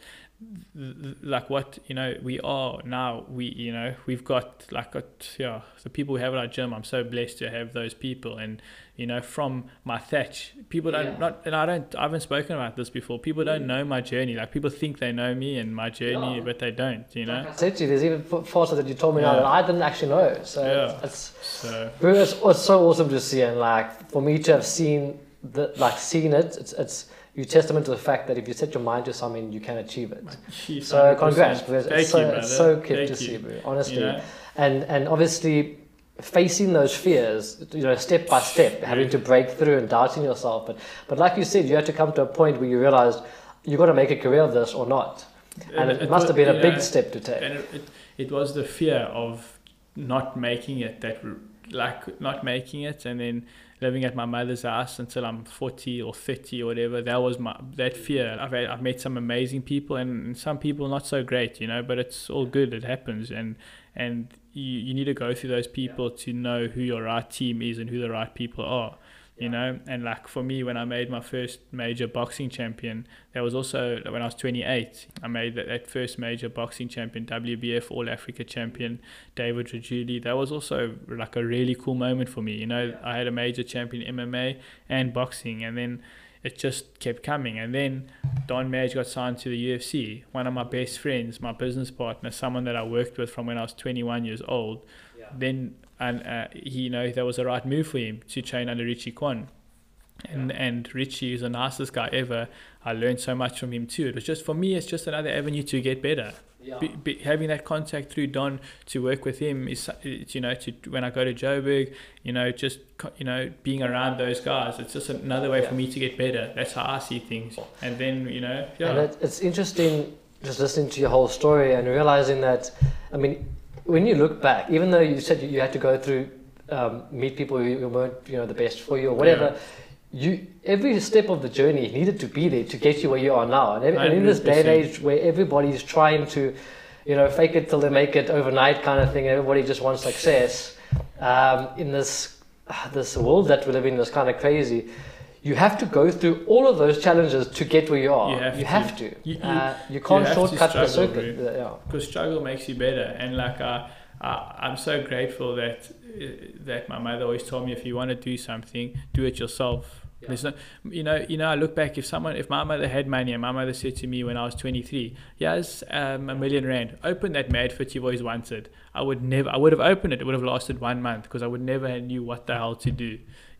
Like what you know, we are now. We you know we've got like got, yeah the people we have at our gym. I'm so blessed to have those people, and you know from my thatch, people don't Yeah. not and I don't I haven't spoken about this before. People don't mm. know my journey. Like people think they know me and my journey, Yeah. but they don't. You know. Like I said to you, there's even parts that you told me now that I didn't actually know. So Yeah. it's, So it's, it's so awesome to see, and like for me to have seen the like seen it, it's it's you testament to the fact that if you set your mind to something, you can achieve it. Jeez, So congrats, because Thank it's so, you, it's so good Thank to see, you. bro. Honestly, You know? and and obviously facing those fears, you know, step by step, having to break through and doubting yourself. But but like you said, you had to come to a point where you realized you got to make a career of this or not, and it, must was- have been a big know, step to take. And it, it, it was the fear of not making it that, like, not making it and then living at my mother's house until I'm 40 or 30 or whatever. That was my, that fear. I've, had, I've met some amazing people and, some people not so great, you know, but it's all good. It happens. And, and you, you need to go through those people to know who your right team is and who the right people are. You know, and like for me, when I made my first major boxing champion, that was also when I was 28. I made that, that first major boxing champion, WBF All Africa champion, David Rajuli. That was also like a really cool moment for me. You know, I had a major champion MMA and boxing, and then it just kept coming. And then Don Madge got signed to the UFC. One of my best friends, my business partner, someone that I worked with from when I was 21 years old, Yeah. then and uh, he you know that was the right move for him to train under Richie Kwan. And and Richie is the nicest guy ever. I learned so much from him too. It was just for me, it's just another avenue to get better. Yeah. Be, be, having that contact through Don to work with him is, you know, to when I go to Joburg, you know, just you know, being around those guys, it's just another way for me to get better. That's how I see things. And then you know, yeah, And it's interesting just listening to your whole story and realizing that, I mean, when you look back, even though you said you, you had to go through, um, meet people who weren't, you know, the best for you or whatever, you every step of the journey needed to be there to get you where you are now. And, ev- and in this day and age where everybody's trying to, you know, fake it till they make it overnight kind of thing, and everybody just wants success, um, in this this world that we live in is kind of crazy. You have to go through all of those challenges to get where you are. You have to. have to. You- you- uh, you can't to shortcut the struggle, circuit. Uh, yeah. because struggle makes you better and like I, I i'm so grateful that uh, that my mother always told me if you want to do something do it yourself Yeah. There's no, you know, you know. I look back. If someone, if my mother had money, and my mother said to me when I was 23, "Yes, um, a million rand. Open that mad fit you've always wanted." I would never. I would have opened it. It would have lasted one month because I would never have knew what the hell to do.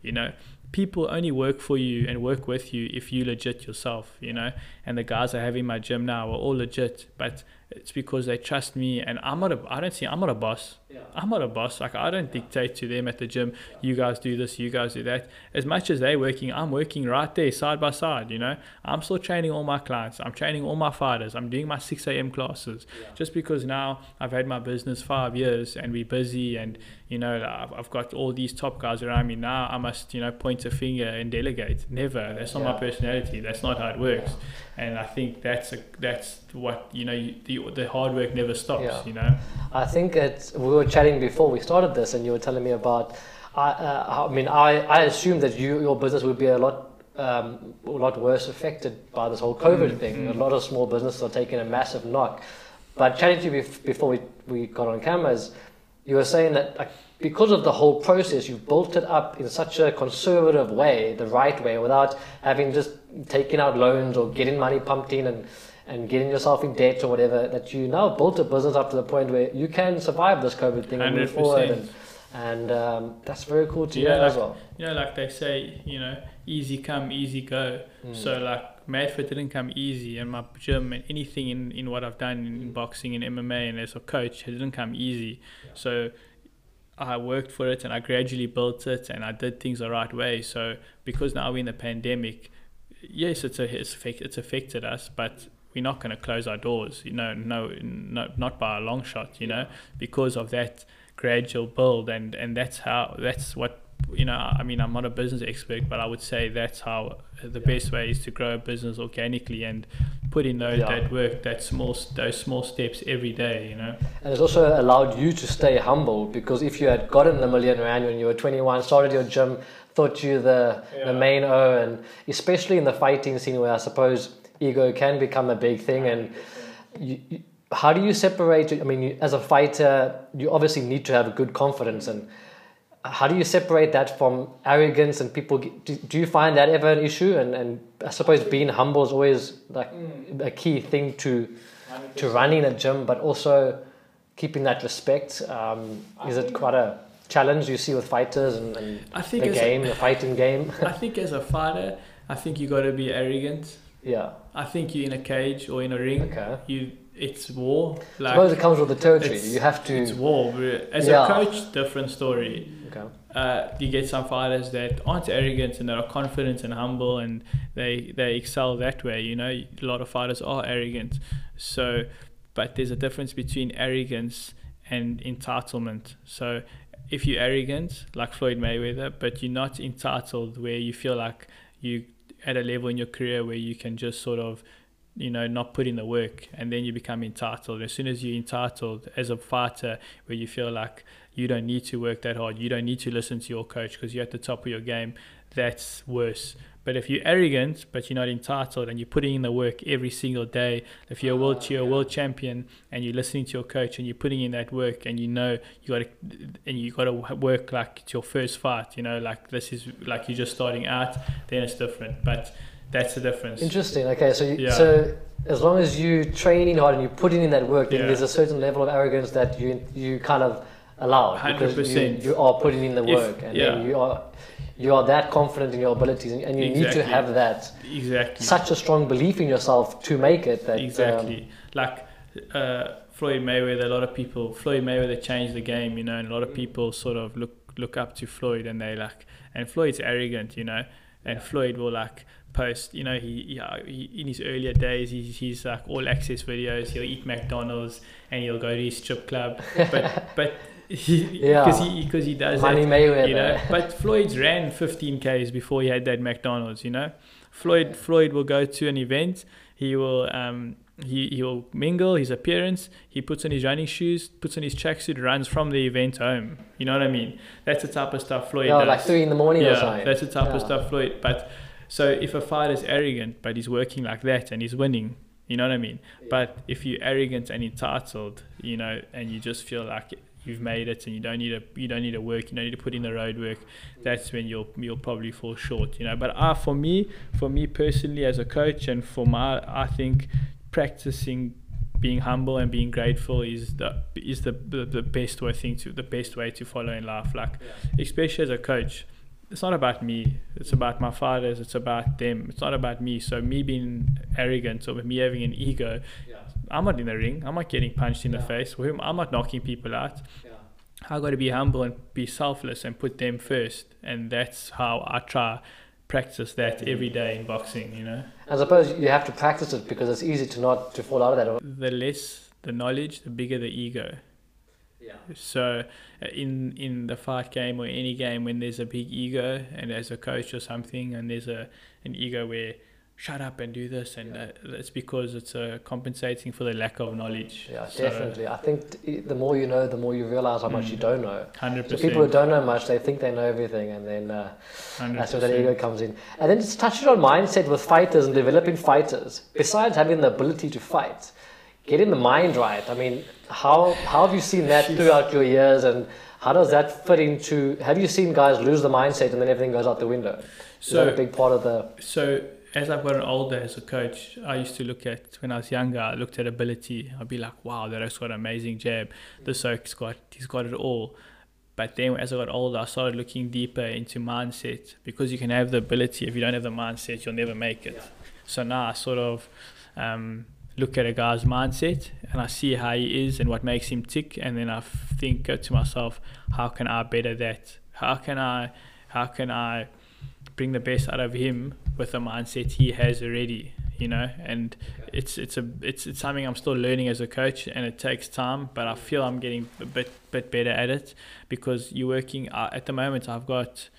You know, people only work for you and work with you if you legit yourself. You know, and the guys I have in my gym now are all legit, but it's because they trust me, and I'm not a. I don't see. I'm not a boss. Yeah. I'm not a boss. Like I don't dictate to them at the gym. You guys do this. You guys do that. As much as they're working, I'm working right there, side by side. You know, I'm still training all my clients. I'm training all my fighters. I'm doing my 6 a.m. classes. Just because now I've had my business five years and we're busy, and you know I've, I've got all these top guys around me. Now I must you know point a finger and delegate. Never. That's not my personality. That's not how it works. And I think that's a that's what you know. You, the hard work never stops. Yeah. You know. I think it's, we were chatting before we started this, and you were telling me about. I, uh, I mean, I, I assume that you your business would be a lot um, a lot worse affected by this whole COVID Mm, thing. mm. A lot of small businesses are taking a massive knock. But chatting to you before we, we got on cameras, you were saying that like, because of the whole process, you've built it up in such a conservative way, the right way, without having just taken out loans or getting money pumped in and and getting yourself in debt or whatever, that you now built a business up to the point where you can survive this COVID thing and move 100%. forward. And, and um, that's very cool to Yeah, hear as like- well. you know, like they say, you know, easy come, easy go. Mm. So like Madfit didn't come easy, and my gym and anything in, in what I've done in, Mm. boxing and MMA and as a coach, it didn't come easy. So I worked for it and I gradually built it and I did things the right way. So because now we're in the pandemic, yes, it's a it's affect, it's affected us, but we're not going to close our doors. You know, no, no, not by a long shot. You know, because of that gradual build and and that's how that's what you know i mean i'm not a business expert but i would say that's how uh, the best way is to grow a business organically and put in those Yeah. that work that small those small steps every day you know And it's also allowed you to stay humble because if you had gotten the million rand when you were 21, started your gym, thought you the the main O, and especially in the fighting scene where I suppose ego can become a big thing. And you, you, how do you separate? I mean, you, as a fighter, you obviously need to have good confidence and. How do you separate that from arrogance and people? Do, do you find that ever an issue? And, and I suppose being humble is always like a key thing to to running a gym, but also keeping that respect. Um, is it quite a challenge you see with fighters and, and i think the game, the fighting game? i think as a fighter i think you got to be arrogant yeah. I think you're in a cage or in a ring Okay. you it's war I suppose it comes with the territory. You have to. it's war as Yeah. a coach different story Okay. uh, you get some fighters that aren't arrogant and that are confident and humble and they they excel that way you know a lot of fighters are arrogant so but there's a difference between arrogance and entitlement so if you're arrogant like Floyd Mayweather but you're not entitled where you feel like you at a level in your career where you can just sort of you know not put in the work and then you become entitled. As soon as you're entitled as a fighter where you feel like you don't need to work that hard you don't need to listen to your coach because you're at the top of your game that's worse but if you're arrogant but you're not entitled and you're putting in the work every single day if you're a world you're a world champion and you're listening to your coach and you're putting in that work and you know you got to and you got to work like it's your first fight you know like this is like you're just starting out then it's different but That's the difference. Interesting. Okay, so you, Yeah. so as long as you're training hard and you're putting in that work, then Yeah. there's a certain level of arrogance that you you kind of allow because you, 100%. you are putting in the If- work and yeah. then you are you are that confident in your abilities and, and you need to have that Exactly. such a strong belief in yourself to make it that um, exactly. like uh, Floyd Mayweather, a lot of people, Floyd Mayweather changed the game, you know, and a lot of people sort of look look up to Floyd and they like, and Floyd's arrogant, you know, and Floyd will like post, you know, he, he, uh, he in his earlier days, he's, he's like all access videos, he'll eat McDonald's and he'll go to his strip club, but but he Yeah. because he because he does money that, Mayweather. you know. But Floyd's ran 15 k's before he had that McDonald's. You know, Floyd Floyd will go to an event. He will um he he will mingle his appearance. He puts on his running shoes, puts on his tracksuit, runs from the event home. You know what I mean? That's the type of stuff Floyd yeah, does. like three in the morning or yeah, something. that's the type of stuff Floyd. But so if a fighter's arrogant but he's working like that and he's winning. You know what I mean? But if you're arrogant and entitled, you know, and you just feel like you've made it and you don't need to you don't need to work, you don't need to put in the road work, that's when you'll you'll probably fall short, you know. But uh, for me, for me personally as a coach and for my I think practicing being humble and being grateful is the is the the, the best way thing to the best way to follow in life. Like especially as a coach. It's not about me. It's about my fathers. It's about them. It's not about me. So me being arrogant or me having an ego, I'm not in the ring. I'm not getting punched in the face. I'm not knocking people out. I got to be humble and be selfless and put them first. And that's how I try practice that every day in boxing. You know, I suppose you have to practice it because it's easy to not to fall out of that. the less the knowledge, the bigger the ego. Yeah. So, uh, in in the fight game or any game, when there's a big ego and as a coach or something, and there's a an ego where shut up and do this, and uh, that's because it's uh, compensating for the lack of knowledge. Yeah, So, definitely. I think t- the more you know, the more you realize how much Mm. you don't know. 100% So people who don't know much, they think they know everything, and then uh, that's where that ego comes in. And then just touching on mindset with fighters and developing fighters. Besides having the ability to fight, getting the mind right. I mean, how how have you seen that throughout your years, and how does that fit into? Have you seen guys lose the mindset and then everything goes out the window? Is that a So big part of the? so as I've gotten older as a coach, I used to look at when I was younger. I looked at ability. I'd be like, wow, that has got an amazing jab. This oak's got he's got it all. But then as I got older, I started looking deeper into mindset because you can have the ability. If you don't have the mindset, you'll never make it. So now I sort of um, look at a guy's mindset and I see how he is and what makes him tick, and then I think to myself, how can I better that? How can I, how can I bring the best out of him with the mindset he has already? You know, and it's it's a it's it's something I'm still learning as a coach, and it takes time. But I feel I'm getting a bit bit better at it because you're working. Uh, at the moment, I've got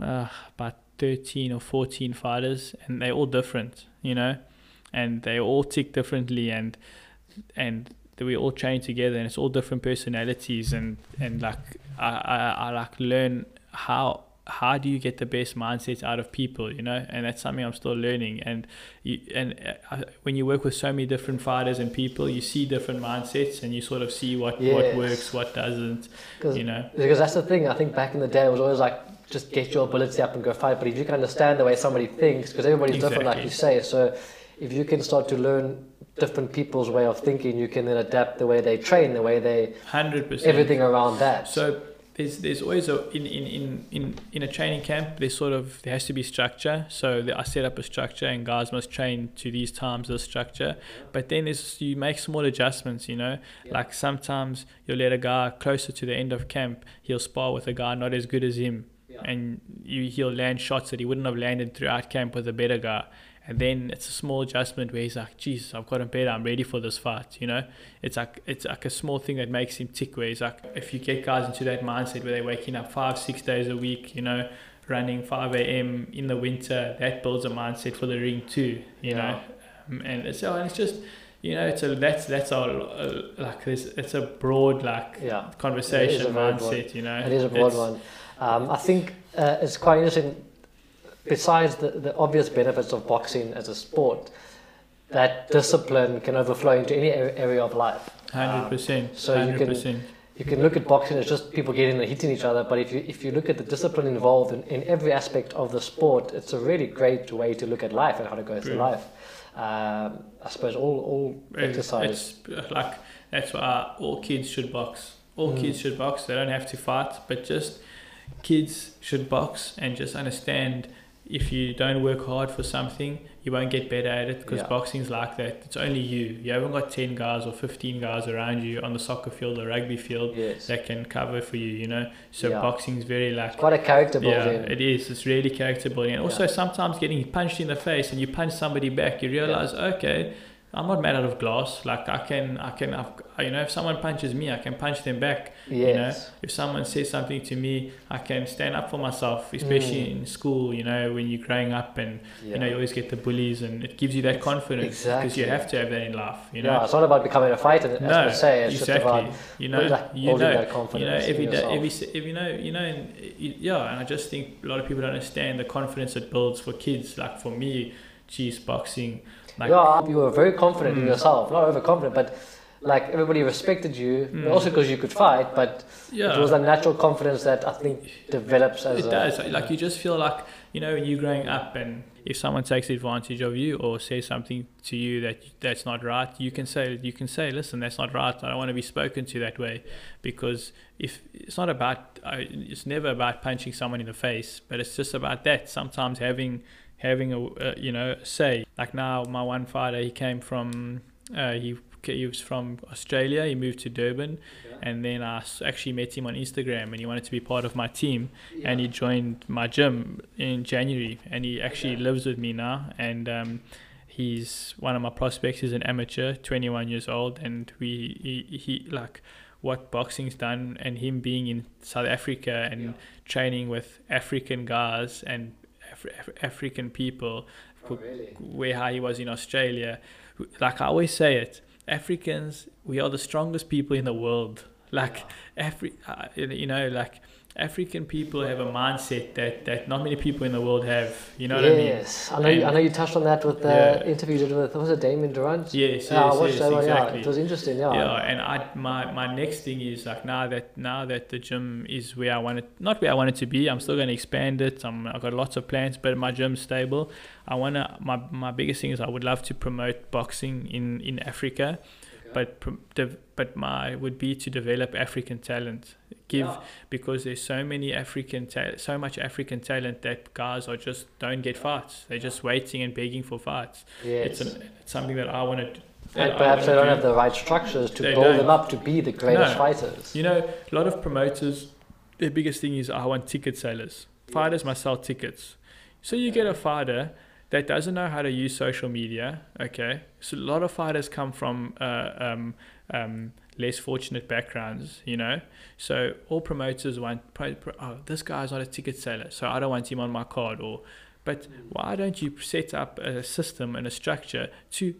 uh, about 13 or 14 fighters, and they're all different. You know, and they all tick differently, and and we all train together, and it's all different personalities, and and like I I, I like learn how how do you get the best mindsets out of people you know and that's something i'm still learning and you and uh, when you work with so many different fighters and people you see different mindsets and you sort of see what what works what doesn't you know Because that's the thing. I think back in the day, it was always like just get your ability up and go fight. But if you can understand the way somebody thinks, because everybody's different, like you say, so if you can start to learn different people's way of thinking, you can then adapt the way they train, the way they 100% everything around that. So there's there's always a in, in, in, in, in a training camp there's sort of there has to be structure. So the, I set up a structure and guys must train to these times of structure. But then there's you make small adjustments, you know. Yeah. Like sometimes you'll let a guy closer to the end of camp, he'll spar with a guy not as good as him. Yeah. And you, he'll land shots that he wouldn't have landed throughout camp with a better guy. And then it's a small adjustment where he's like, "Geez, I've got gotten better. I'm ready for this fight." You know, it's like it's like a small thing that makes him tick. Where he's like, if you get guys into that mindset where they're waking up five, six days a week, you know, running 5 a.m. in the winter, that builds a mindset for the ring too. You Yeah. know, um, and so and it's just, you know, it's a that's that's our uh, like this. It's a broad like yeah, conversation It is a very broad- mindset. You know, it is a broad It's- one. Um, I think uh, it's quite interesting. Besides the, the obvious benefits of boxing as a sport, that discipline can overflow into any area of life. Hundred percent. so you can- you can look at boxing as just people getting and hitting each other, but if you if you look at the discipline involved in, in every aspect of the sport, it's a really great way to look at life and how to go through life. Um, I suppose all all It- exercise. It's like that's why all kids should box. All Mm. kids should box. They don't have to fight, but just kids should box and just understand if you don't work hard for something, you won't get better at it because Yeah. boxing's like that. It's only you. You haven't got 10 guys or 15 guys around you on the soccer field or rugby field Yes, that can cover for you, you know? So Yeah. boxing's very like it's quite a character building. yeah, it is. It's really character building. And also Yeah. sometimes getting punched in the face and you punch somebody back, you realize, okay, I'm not made out of glass. Like I can, I can, I've, you know, if someone punches me, I can punch them back. yes, You know, If someone says something to me, I can stand up for myself. Especially Mm. in school, you know, when you're growing up and yeah. you know you always get the bullies, and it gives you that confidence because you have to have that in life. You yeah, know. it's not about becoming a fighter, as no, per se. It's exactly. just about you know, like, you know, that you know every in every if you know you know and yeah and i just think a lot of people don't understand the confidence it builds for kids like for me geez boxing like yeah, you were very confident in Mm. yourself, not overconfident, but like everybody respected you, Mm. also because you could fight, but yeah it was that natural confidence that I think develops as it a, does. Like you just feel like you know when you're growing up and if someone takes advantage of you or says something to you that that's not right you can say you can say listen that's not right. I don't want to be spoken to that way. Because if it's not about it's never about punching someone in the face but it's just about that. Sometimes having having a uh, you know say like now my one fighter he came from uh, he he was from Australia. He moved to Durban, and then I actually met him on Instagram, and he wanted to be part of my team and he joined my gym in January, and he actually Okay. lives with me now. And um, he's one of my prospects. He's an amateur, 21 years old, and we he, he like what boxing's done, and him being in South Africa and Yeah. training with African guys and Af- Af- African people, Oh, really? where how he was in Australia. Like I always say it, Africans, we are the strongest people in the world. Like Afri- uh, you know, like African people have a mindset that, that not many people in the world have. You know what I mean? yes, I know. you, I know you touched on that with the Yeah. interview you did with was it Damien Durant? Yes, yeah, I yes, watched yes, that one. Yeah, exactly. it was interesting. Yeah, Yeah, and I my my next thing is like now that now that the gym is where I want it, not where I want it to be. I'm still going to expand it. I'm I've got lots of plans, but my gym's stable. I wanna my my biggest thing is I would love to promote boxing in in Africa, but but my would be to develop African talent. Give because there's so many African ta- so much African talent that guys are just don't get fights. They're just waiting and begging for fights. yes. It's, an, it's something that I want to. and perhaps they don't have the right structures to They build don't. them up to be the greatest No. fighters. You know, a lot of promoters, their biggest thing is I want ticket sellers. Fighters must sell tickets. So you get a fighter that doesn't know how to use social media. Okay, so a lot of fighters come from uh, um, um, less fortunate backgrounds. You know, so all promoters want, oh, this guy's not a ticket seller, so I don't want him on my card. Or, but why don't you set up a system and a structure to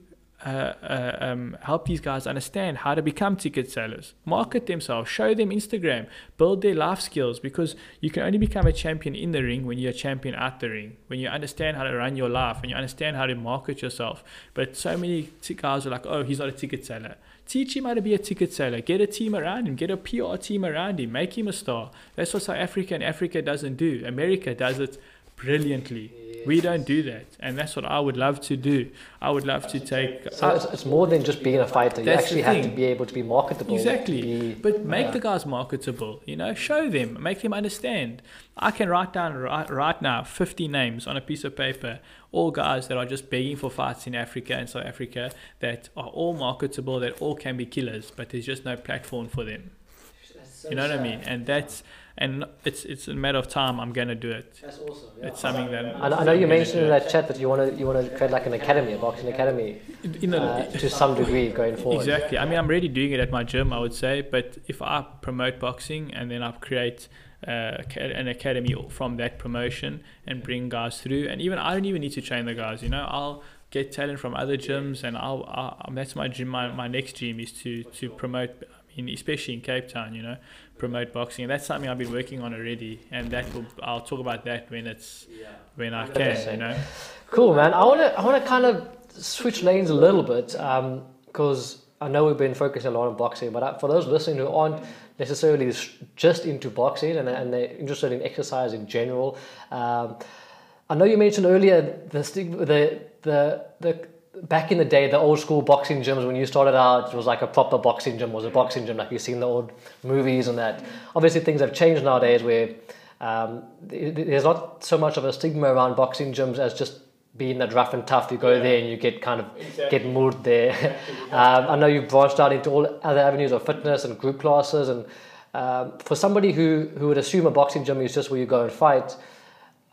uh, uh, um, help these guys understand how to become ticket sellers, market themselves, show them Instagram, build their life skills because you can only become a champion in the ring when you're a champion out the ring, when you understand how to run your life and you understand how to market yourself. But so many guys are like, oh, he's not a ticket seller. Teach him how to be a ticket seller. Get a team around him. Get a PR team around him. Make him a star. That's what South Africa and Africa doesn't do. America does it brilliantly. We don't do that, and that's what I would love to do. I would love to take. So it's, it's more than just being a fighter. You actually have to be able to be marketable. Exactly. be- But make yeah. the guys marketable, you know, show them, make them understand. I can write down right, right now 50 names on a piece of paper, all guys that are just begging for fights in Africa and South Africa that are all marketable, that all can be killers, but there's just no platform for them. You know what I mean? And that's, and it's it's a matter of time I'm going to do it. That's awesome. Yeah. It's something that. I know, I know you mentioned in that chat that you want to you want to create like an academy, a boxing academy, You know, uh, to some degree going forward. Exactly. I mean, I'm already doing it at my gym, I would say. But if I promote boxing and then I create uh, an academy from that promotion and bring guys through, and even I don't even need to train the guys. You know, I'll get talent from other gyms, and I'll, I'll that's my gym. My, my next gym is to to promote. I mean, especially in Cape Town, you know, promote boxing. And that's something I've been working on already, and that will I'll talk about that when it's when I can. You know. Cool, man. I want to I want to kind of switch lanes a little bit because I know we've been focusing a lot on boxing, but uh, for those listening who aren't necessarily just into boxing and, and they're interested in exercise in general, um, I know you mentioned earlier the stig- the the the back in the day the old school boxing gyms when you started out it was like a proper boxing gym was a boxing gym like you've seen the old movies and that. Obviously things have changed nowadays where um, th- th- there's not so much of a stigma around boxing gyms as just being that rough and tough. You go there and you get kind of get moved there. um, I know you've branched out into all other avenues of fitness and group classes. And um, for somebody who, who would assume a boxing gym is just where you go and fight,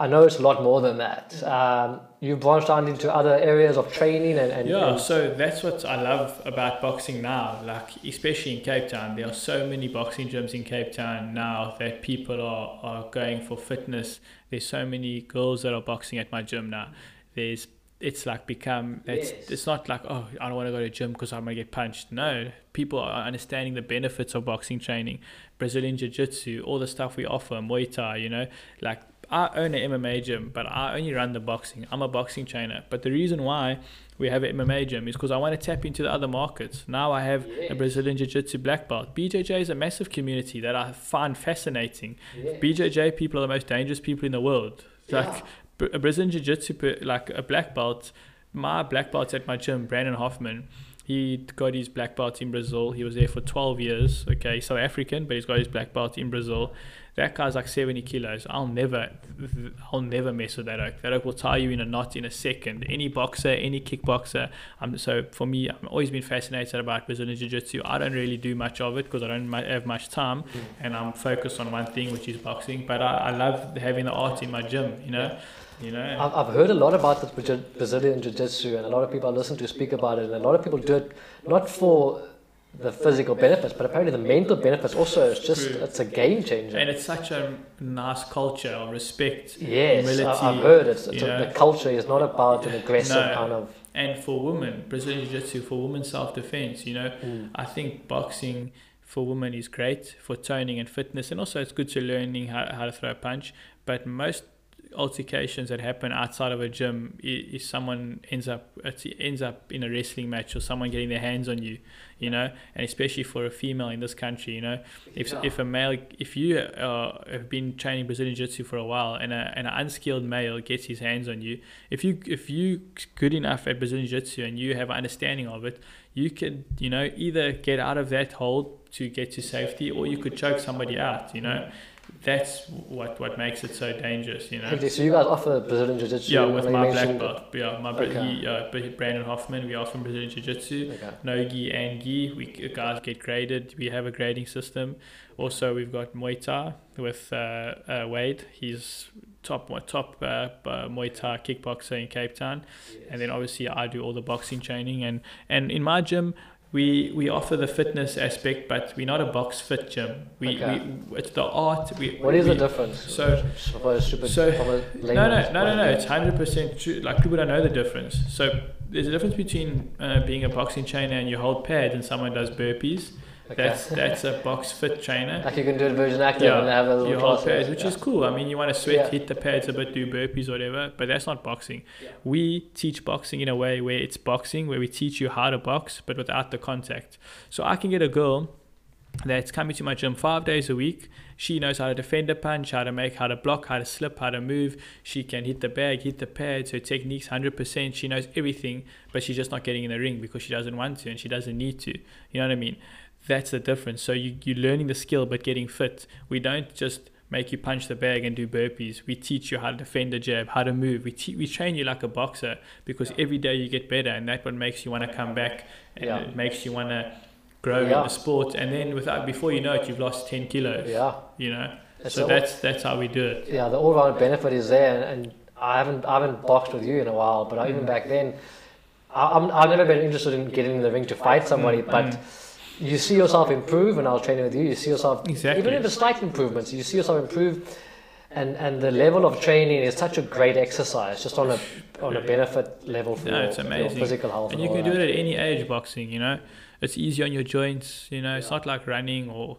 I know it's a lot more than that. Um, you've branched out into other areas of training and, and Yeah, and- so that's what I love about boxing now. Like especially in Cape Town, there are so many boxing gyms in Cape Town now that people are, are going for fitness. There's so many girls that are boxing at my gym now. There's it's like become it's Yes. it's not like oh I don't want to go to gym because I'm gonna get punched. No, people are understanding the benefits of boxing training, Brazilian Jiu Jitsu, all the stuff we offer, Muay Thai. You know, like I own an MMA gym, but I only run the boxing. I'm a boxing trainer. But the reason why we have an MMA gym is because I want to tap into the other markets. Now I have a Brazilian Jiu Jitsu black belt. BJJ is a massive community that I find fascinating. BJJ people are the most dangerous people in the world. Like a Brazilian Jiu Jitsu, like a black belt, my black belt at my gym, Brandon Hoffman, he got his black belt in Brazil. He was there for 12 years. Okay, he's South African, but he's got his black belt in Brazil. That guy's like 70 kilos. I'll never, I'll never mess with that oak. That oak will tie you in a knot in a second. Any boxer, any kickboxer. Um, so for me, I've always been fascinated about Brazilian Jiu Jitsu. I don't really do much of it because I don't have much time, and I'm focused on one thing, which is boxing. But I, I love having the art in my gym. You know, you know. I've, I've heard a lot about the Brazilian Jiu Jitsu, and a lot of people I listen to speak about it, and a lot of people do it not for the physical benefits, but apparently the mental benefits also. It's just, True. it's a game changer. and it's such a nice culture of respect yes, humility, I've heard it's, it's a, the culture is not about an aggressive No. kind of. and for women brazilian jiu-jitsu for women self-defense you know Mm. i think boxing for women is great for toning and fitness and also it's good to learning how, how to throw a punch but most altercations that happen outside of a gym is, is someone ends up it ends up in a wrestling match or someone getting their hands on you you know? And especially for a female in this country you know? If, Yeah. if a male if you uh, have been training brazilian jiu-jitsu for a while and, a, and an unskilled male gets his hands on you if you if you good enough at brazilian jiu-jitsu and you have an understanding of it you could you know either get out of that hold to get to safety or you could choke somebody out you know that's what what makes it so dangerous you know Okay, so you guys offer Brazilian Jiu Jitsu? yeah with my black belt yeah my Okay. uh, Brandon Hoffman we offer Brazilian Jiu-Jitsu Okay. no gi and gi. We guys get graded. We have a grading system. Also, we've got Muay Thai with uh, uh, Wade. He's top top uh, uh, Muay Thai kickboxer in Cape Town, and then obviously I do all the boxing training. And and in my gym. We, we offer the fitness aspect, but we're not a box fit gym. We, Okay. we it's the art. We, What is we, the difference? So stupid, so- no, no, no, no, no. It's hundred percent true. Like people don't know the difference. So there's a difference between uh, being a boxing trainer and you hold pads and someone does burpees. Okay. That's that's a box fit trainer. Like you can do it version active Yeah, and have a little You hold class. pads, which yeah. is cool. I mean, you want to sweat, Yeah. hit the pads a bit, do burpees, or whatever. But that's not boxing. We teach boxing in a way where it's boxing, where we teach you how to box, but without the contact. So I can get a girl that's coming to my gym five days a week. She knows how to defend a punch, how to make, how to block, how to slip, how to move. She can hit the bag, hit the pads. Her technique's hundred percent. She knows everything, but she's just not getting in the ring because she doesn't want to and she doesn't need to. You know what I mean? That's the difference. So you you're learning the skill but getting fit. We don't just make you punch the bag and do burpees. We teach you how to defend a jab, how to move. We te- we train you like a boxer because every day you get better, and that what makes you want to come back, and Yeah. it makes you want to grow in the sport. And then without before you know it, you've lost ten kilos. Yeah. You know, It's so all- that's that's how we do it. yeah, the all round benefit is there, and, and I haven't I haven't boxed with you in a while, but I, even Mm. back then, I, I'm, I've never been interested in getting in the ring to fight somebody, Mm, but mm. You see yourself improve, and I was training with you. You see yourself Exactly. even if it's slight improvements, you see yourself improve. And, and the level of training is such a great exercise, just on a on a benefit level for No, it's your physical health. and and you can do that. it at any age. Boxing, you know, it's easy on your joints. You know, it's not like running or.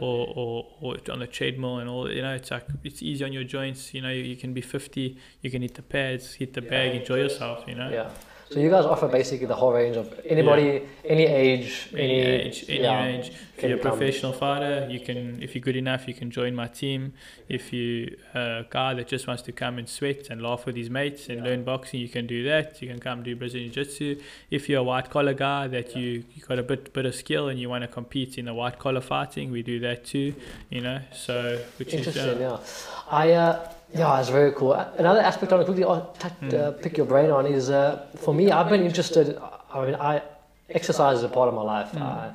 Or, or, or on the treadmill and all you know it's like it's easy on your joints you know you, you can be 50 you can hit the pads hit the bag enjoy yourself you know Yeah. So you guys offer basically the whole range of anybody, any age, any, age, any yeah, age. If you're a come. professional fighter, you can. If you're good enough, you can join my team. If you a guy that just wants to come and sweat and laugh with his mates and Yeah. learn boxing, you can do that. You can come do Brazilian Jiu-Jitsu. If you're a white collar guy that you you got a bit bit of skill and you want to compete in the white collar fighting, we do that too. You know, so which is Interesting, uh, yeah. I uh, yeah, it's very cool. Another aspect I want to quickly uh, Hmm. uh, pick your brain on is uh, for me. I've been interested. I mean, I exercise is a part of my life Hmm. uh,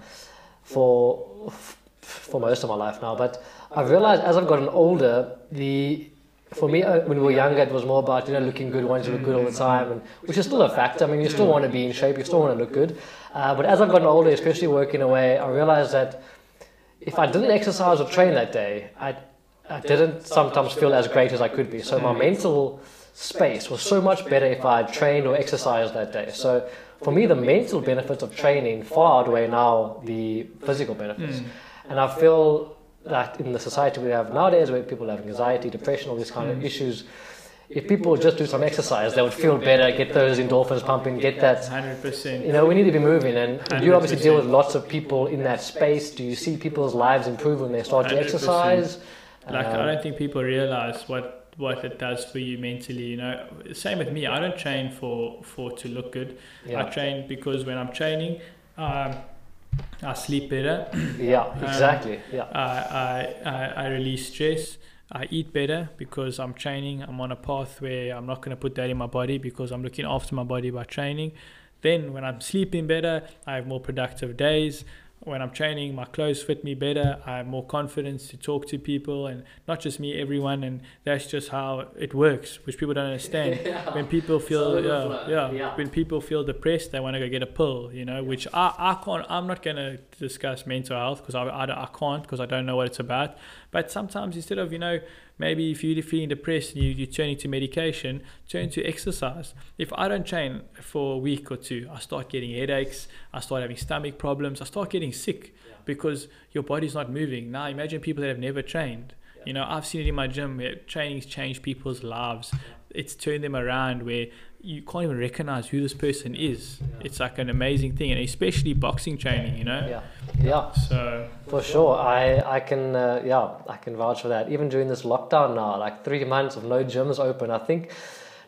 for for most of my life now. But I've realized as I've gotten older, the for me uh, when we were younger, it was more about you know looking good, wanting to look good all the time, and which is still a factor. I mean, you still want to be in shape, you still want to look good. Uh, but as I've gotten older, especially working away, I realized that if I didn't exercise or train that day, I, I didn't sometimes feel as great as I could be. So my mental space was so much better if I had trained or exercised that day. So for me, the mental benefits of training far outweigh now the physical benefits. Hmm. And I feel that in the society we have nowadays, where people have anxiety, depression, all these kind of hmm. issues, if people just do some exercise, they would feel better, get those endorphins pumping, get that hundred percent. you know, we need to be moving, and you obviously deal with lots of people in that space. Do you see people's lives improve when they start to 100%. Like Um, I don't think people realize what what it does for you mentally. You know, same with me. I don't train for for to look good. I train because when I'm training, um, I sleep better. yeah, exactly. Yeah, I, I, I, I release stress. I eat better because I'm training. I'm on a path where I'm not going to put that in my body because I'm looking after my body by training. Then, when I'm sleeping better, I have more productive days. When I'm training, my clothes fit me better. I have more confidence to talk to people and not just me, everyone. And that's just how it works, which people don't understand. When people feel, yeah, yeah, Yeah. when people feel depressed, they want to go get a pill, you know, which I, I can't, I'm not going to discuss mental health because I, I, I can't because I don't know what it's about. But sometimes instead of, you know, maybe if you're feeling depressed and you, you're turning to medication, turn to exercise. If I don't train for a week or two, I start getting headaches, I start having stomach problems, I start getting sick because your body's not moving. Now imagine people that have never trained. You know, I've seen it in my gym where training's changed people's lives. It's turned them around where you can't even recognize who this person is. It's like an amazing thing, and especially boxing training, you know. yeah, yeah, So for sure. I I can uh, yeah I can vouch for that. Even during this lockdown now, like three months of no gyms open, I think.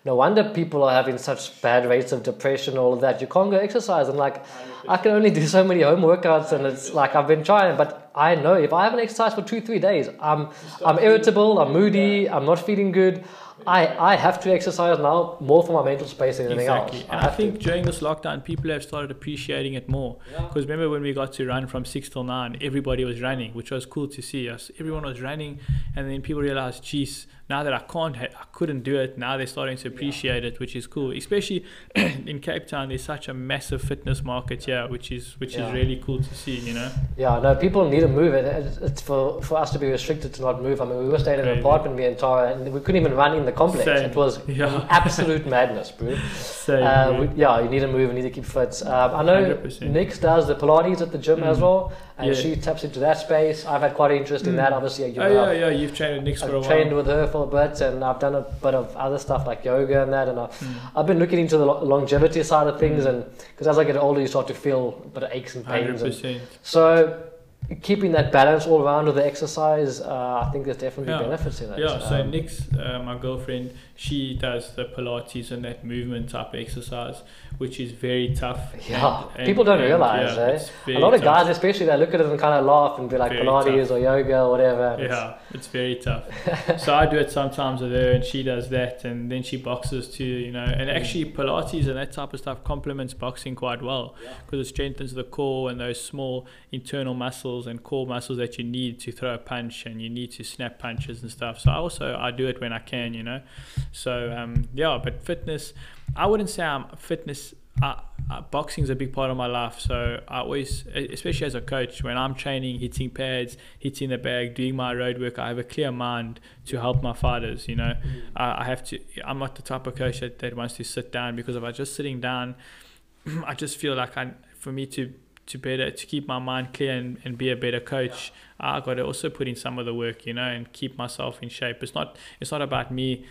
No wonder people are having such bad rates of depression, all of that. You can't go exercise, and like, I can only do so many home workouts, and it's like I've been trying, but I know if I haven't exercised for two, three days, I'm, I'm irritable, I'm moody, I'm not feeling good. I, I have to exercise now more for my mental space than anything exactly, else. and I have to. think during this lockdown, people have started appreciating it more. Because remember when we got to run from six till nine, everybody was running, which was cool to see us. Everyone was running, and then people realized, geez, now that I can't, ha- I couldn't do it. Now they're starting to appreciate it, which is cool. Especially in Cape Town, there's such a massive fitness market here, which is which Yeah. is really cool to see. You know, Yeah, no, people need to move. It, it's- it's for, for us to be restricted to not move. I mean, we were staying in an apartment, me and Tara, and we couldn't even run in the complex. Same. It was Yeah. absolute madness, bro. so Uh, yeah. we, yeah, you need to move, you need to keep fit. Um, I know 100%. Nix does the Pilates at the gym as Mm. well, and Yeah. she taps into that space. I've had quite an interest in Mm. that. Obviously, you know, oh yeah, I've- yeah, you've trained with Nix for a I've while. trained with her for a bit, and I've done a bit of other stuff like yoga and that. And I, Mm. I've been looking into the longevity side of things, Mm. and because as I get older, you start to feel a bit of aches and pains. And percent. so, keeping that balance all around with the exercise, uh, I think there's definitely Yeah. benefits in it. Yeah, so Um, Nix, uh, my girlfriend, she does the Pilates and that movement type exercise, which is very tough. Yeah, And- people don't and, realize, eh? a lot of tough. guys, especially, they look at it and kind of laugh and be like Very Pilates tough. or yoga or whatever. and it's- Yeah, it's very tough. so I do it sometimes with her, and she does that, and then she boxes too, you know. And actually, Pilates and that type of stuff complements boxing quite well because it strengthens the core and those small internal muscles and core muscles that you need to throw a punch and you need to snap punches and stuff. So I also I do it when I can, you know. So um, yeah, but fitness, I wouldn't say I'm fitness. Uh, uh, boxing is a big part of my life, so I always, especially as a coach, when I'm training, hitting pads, hitting the bag, doing my road work, I have a clear mind to help my fighters. You know, I I have to. I'm not the type of coach that, that wants to sit down because if I just sitting down, I just feel like I, for me to to better to keep my mind clear and, and be a better coach, I got to also put in some of the work, you know, and keep myself in shape. It's not it's not about me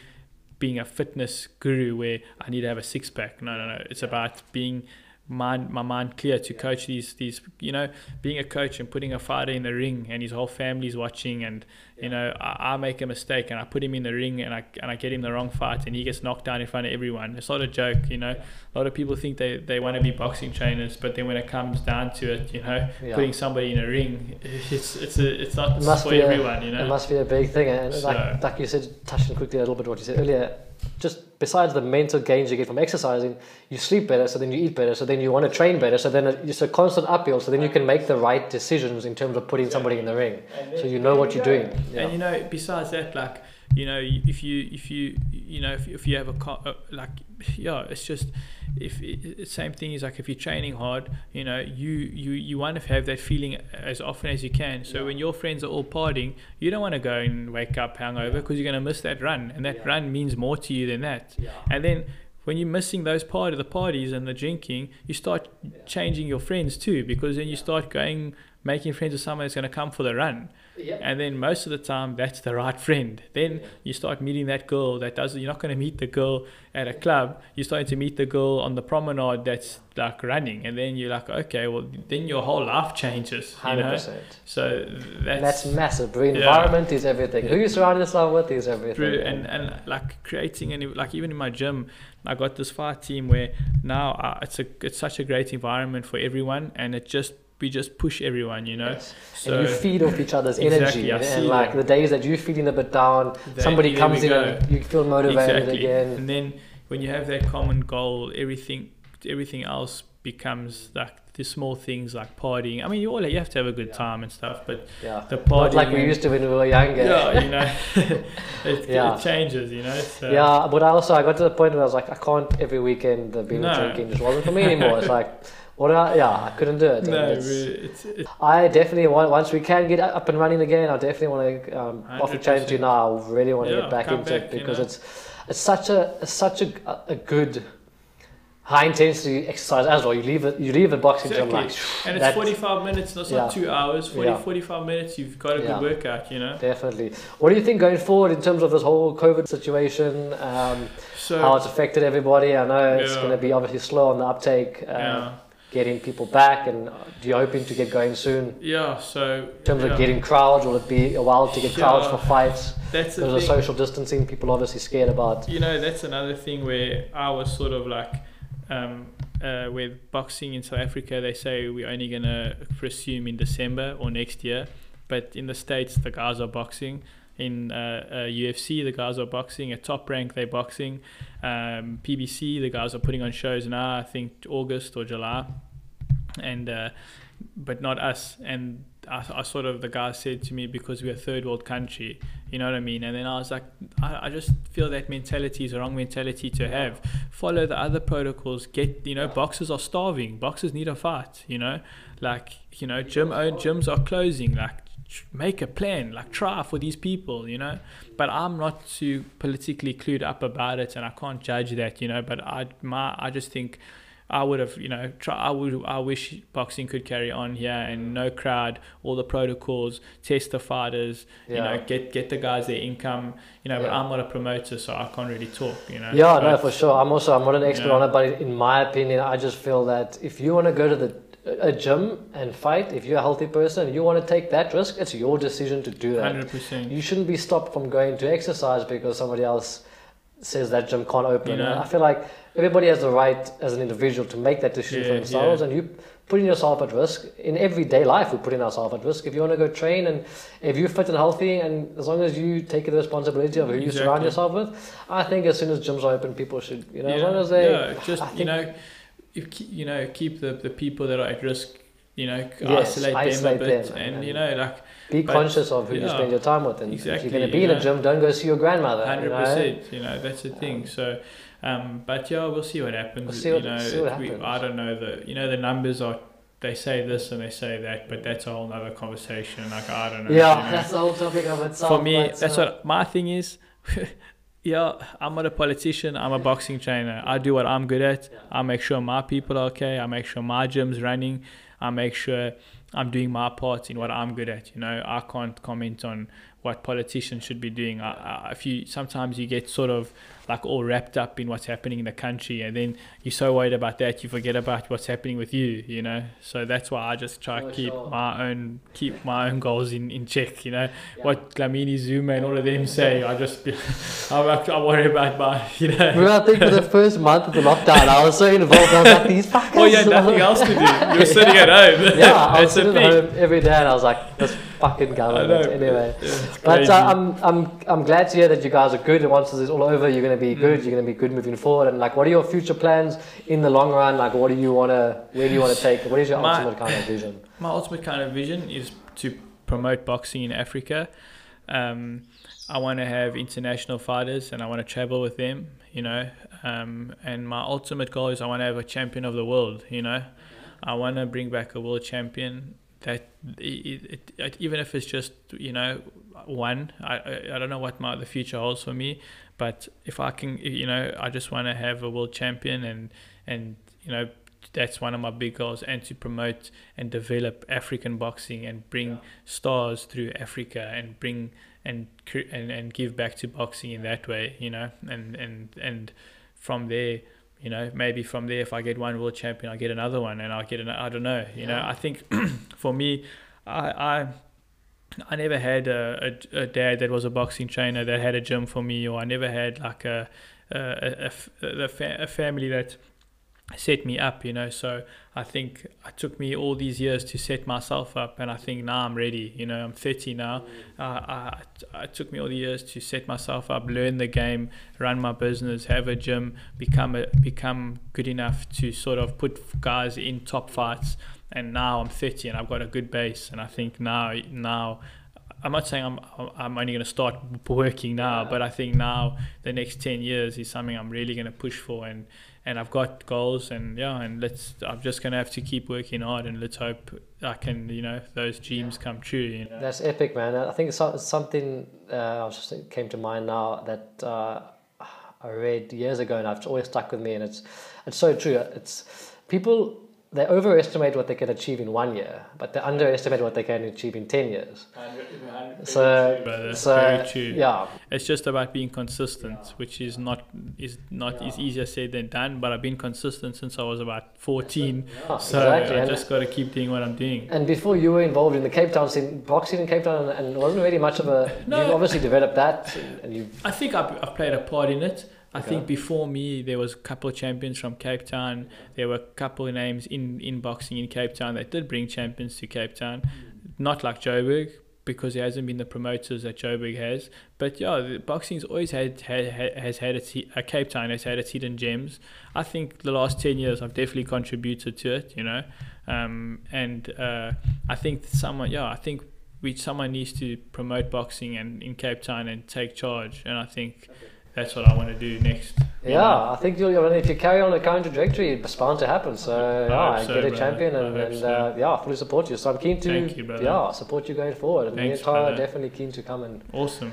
being a fitness guru where I need to have a six pack. No, no, no. It's about being mind my mind clear to coach these these you know being a coach and putting a fighter in the ring and his whole family's watching and you know I, I, make a mistake and I put him in the ring and I and I get him the wrong fight and he gets knocked down in front of everyone. It's not a joke you know. A lot of people think they, they want to be boxing trainers but then when it comes down to it you know putting somebody in a ring it's it's a, it's not it for everyone a, you know. it must be a big thing and so, like, like you said touching quickly a little bit what you said earlier just besides the mental gains you get from exercising, you sleep better, so then you eat better, so then you want to train better, so then it's a constant uphill, so then you can make the right decisions in terms of putting somebody in the ring, so you know what you're doing. Yeah. And you know, besides that, like you know, if you if you you know if, if you have a uh, like yeah, it's just if it, same thing is like if you're training hard, you know, you you you want to have that feeling as often as you can. So yeah. when your friends are all partying, you don't want to go and wake up hungover because you're going to miss that run, and that yeah. run means more to you than that. Yeah. And then when you're missing those part of the parties and the drinking, you start changing your friends too because then you start going making friends with someone that's going to come for the run. Yep. And then most of the time, that's the right friend. Then yeah. you start meeting that girl that does. You're not going to meet the girl at a club. You're starting to meet the girl on the promenade that's like running, and then you're like, okay, well, then your whole life changes. Hundred percent. So that's that's massive. The environment yeah. is everything. Who you surround yourself with is everything. And and like creating and like even in my gym, I got this fire team where now uh, it's a it's such a great environment for everyone, and it just we just push everyone, you know. Yes. So and you feed off each other's energy, exactly, and, like the days that you're feeling a bit down, somebody comes in go. and you feel motivated exactly. again. And then when you have that common goal, everything everything else becomes like the small things like partying. I mean, you all you have to have a good yeah. time and stuff, but yeah. the partying, Not like we used to when we were younger. Yeah, you know, it, yeah. it changes, you know. So. Yeah, but I also I got to the point where I was like, I can't every weekend the beer no. drinking just wasn't for me anymore. It's like what I, yeah, I couldn't do it. No, it's, it's, it's, I definitely want once we can get up and running again. I definitely want to um, offer change to you now. I really want to yeah, get back into back, it because you know? it's it's such a it's such a, a good high intensity exercise as well. You leave it you leave a boxing exactly. gym like and it's 45 minutes, not yeah. two hours. 40, yeah. 45 minutes. You've got a good yeah. workout. You know. Definitely. What do you think going forward in terms of this whole COVID situation? Um, so, how it's affected everybody. I know it's going to be obviously slow on the uptake. Uh, getting people back and do you hoping to get going soon? Yeah so in terms yeah. of getting crowds will it be a while to get yeah, crowds for fights? That's the There's a social distancing people obviously scared about. You know that's another thing where i was sort of like um, uh, with boxing in south africa they say we're only going to resume in december or next year. But in the states the guys are boxing in uh, uh, UFC, the guys are boxing. At Top Rank, they're boxing. Um, PBC, the guys are putting on shows now. I think August or July, and uh, but not us. And I, I, sort of the guy said to me because we're a third world country, you know what I mean. And then I was like, I, I just feel that mentality is a wrong mentality to have. Follow the other protocols. Get you know, boxers are starving. Boxers need a fight. You know, like you know, gym gyms are closing. Like make a plan, like try for these people, you know. But I'm not too politically clued up about it, and I can't judge that, you know. But I, my, I just think I would have, you know, try. I would. I wish boxing could carry on here and no crowd, all the protocols, test the fighters, yeah. you know, get get the guys their income, you know. Yeah. But I'm not a promoter, so I can't really talk, you know. Yeah, but, no, for sure. I'm also I'm not an expert yeah. on it, but in my opinion, I just feel that if you want to go to the a gym and fight, if you're a healthy person, and you want to take that risk, it's your decision to do that. 100%. You shouldn't be stopped from going to exercise because somebody else says that gym can't open. You know? I feel like everybody has the right as an individual to make that decision yeah, for themselves, yeah. and you putting yourself at risk in everyday life. We're putting ourselves at risk. If you want to go train and if you're fit and healthy, and as long as you take the responsibility of who exactly. you surround yourself with, I think as soon as gyms are open, people should, you know, yeah. as long as they, yeah, just you know you you know keep the, the people that are at risk you know yes, isolate, isolate, them a bit them and, and, you know like be conscious of who yeah, you spend your time with and exactly, if you're going to be in know, a gym don't go see your grandmother 100% you know, you know that's the thing so um, but yeah we'll see what happens we'll see what, you know see what we, I don't know the you know the numbers are they say this and they say that, but that's a whole other conversation. Like I don't know. Yeah, you know. that's the whole topic of itself. For me, that's uh, what my thing is. yeah, I'm not a politician. I'm a boxing trainer. I do what I'm good at. I make sure my people are okay. I make sure my gym's running. I make sure I'm doing my part in what I'm good at. You know, I can't comment on what politicians should be doing. I, I, if you sometimes you get sort of like all wrapped up in what's happening in the country, and then you're so worried about that you forget about what's happening with you. You know, so that's why I just try to For keep sure. my own keep my own goals in, in check. You know, what Dlamini Zuma and all of them say, I just I'm, I worry about my you know. Remember, I think for the first month of the lockdown, I was so involved. I was like, these fuckers. Well, you had nothing else to do. You were sitting at home. Yeah, I was That's the sitting at home every day, and I was like, this fucking government. Anyway. Yeah, But uh, I'm, I'm, I'm glad to hear that you guys are good. And once this is all over, you're going to be good. You're going to be good moving forward. And like, what are your future plans in the long run? Like, what do you want to? Where do you want to take? What is your My- ultimate kind of vision? my ultimate kind of vision is to promote boxing in Africa. Um, I want to have international fighters and I want to travel with them, you know. Um, and my ultimate goal is I want to have a champion of the world, you know. I want to bring back a world champion that it, it, it, even if it's just you know one I, I I don't know what my the future holds for me but if I can you know I just want to have a world champion and and you know that's one of my big goals and to promote and develop African boxing and bring stars through Africa and bring and and, and give back to boxing in that way you know and and and from there you know maybe from there if I get one world champion I get another one and I'll get an I don't know you know I think for me I I I never had a, a, a dad that was a boxing trainer that had a gym for me, or I never had like a fa- a family that set me up, you know. So I think it took me all these years to set myself up, and I think now I'm ready. You know, I'm 30 now. Uh, I, it took me all the years to set myself up, learn the game, run my business, have a gym, become a, become good enough to sort of put guys in top fights. And now I'm 30 and I've got a good base, and I think now now. I'm not saying I'm I'm only going to start working now, but I think now the next 10 years is something I'm really going to push for and and I've got goals and yeah and let's I'm just to have to keep working hard and let's hope I can you know those dreams come true you know That's epic, man. I think it's something uh, just came to mind now that uh, I read years ago, and I've always stuck with me. And it's it's so true. It's people they overestimate what they can achieve in one year, but they underestimate what they can achieve in ten years. So, so yeah, it's just about being consistent which is not is not is easier said than done but I've been consistent since I was about 14 yeah, so exactly. I And- just got to keep doing what I'm doing And before you were involved in the Cape Town scene, boxing in Cape Town, and it wasn't really much of a. No. You've obviously developed that, and you. I think I've, I've played a part in it. I Okay. think before me there was a couple of champions from Cape Town. There were a couple of names in, in boxing in Cape Town that did bring champions to Cape Town. Not like Joburg because there hasn't been the promoters that Joburg has. But yeah, the boxing's always had, had, has had its uh, Cape Town has had its hidden gems. I think the last ten years I've definitely contributed to it. You know, um, and uh, I think someone yeah I think we someone needs to promote boxing and in Cape Town and take charge. And I think that's what I want to do next. Yeah, know. I think you'll, if you carry on the current trajectory, it's bound to happen. So, I yeah, so, get a brother. champion and, and so. uh, yeah, fully support you. So I'm keen to you, brother. yeah support you going forward. And me Thanks, and are brother. definitely keen to come and Awesome.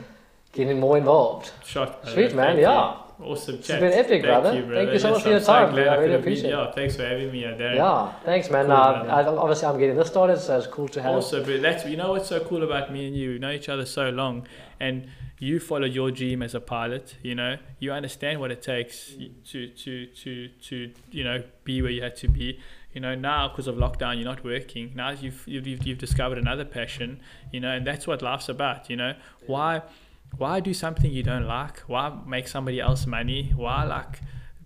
get more involved. Shot. brother. Sweet, man, Thank yeah. you. Awesome It's chat. been epic, Thank brother. You, Thank you so Yes, much for your so time. glad I really appreciate it. Yeah, thanks for having me, uh, Darren. Yeah, thanks, man. Cool, uh. I, obviously, I'm getting this started, so it's cool to have. Also, but that's you know what's so cool about me and you. We know each other so long, and you followed your dream as a pilot. You know, you understand what it takes mm. to to to to you know be where you had to be. You know, now because of lockdown, you're not working. Now you've, you've you've you've discovered another passion. You know, and that's what life's about. You know, why why do something you don't like? Why make somebody else money? Why like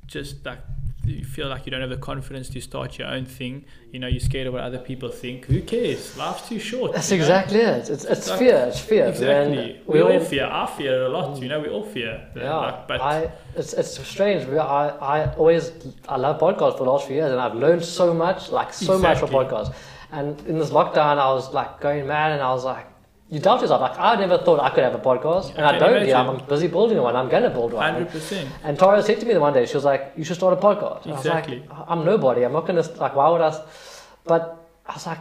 just like you feel like you don't have the confidence to start your own thing? You know, you're scared of what other people think. Who cares? Life's too short. That's you know? exactly it. It's, it's Like- fear. It's fear. Exactly. And We all fear. I fear a lot. You mm. know, we all fear. Yeah, Like, but I it's it's strange. I I always I love podcasts for the last few years, and I've learned so much, like so much from podcasts. And in this lockdown, I was like going mad, and I was like, you doubt yourself. Like I never thought I could have a podcast, and I don't. Imagine. I'm busy building one. I'm gonna build one. hundred percent. And Tara said to me the one day, she was like, "You should start a podcast." And Exactly. I was like, "I'm nobody. I'm not gonna like. Why would I?" s-" But I was like,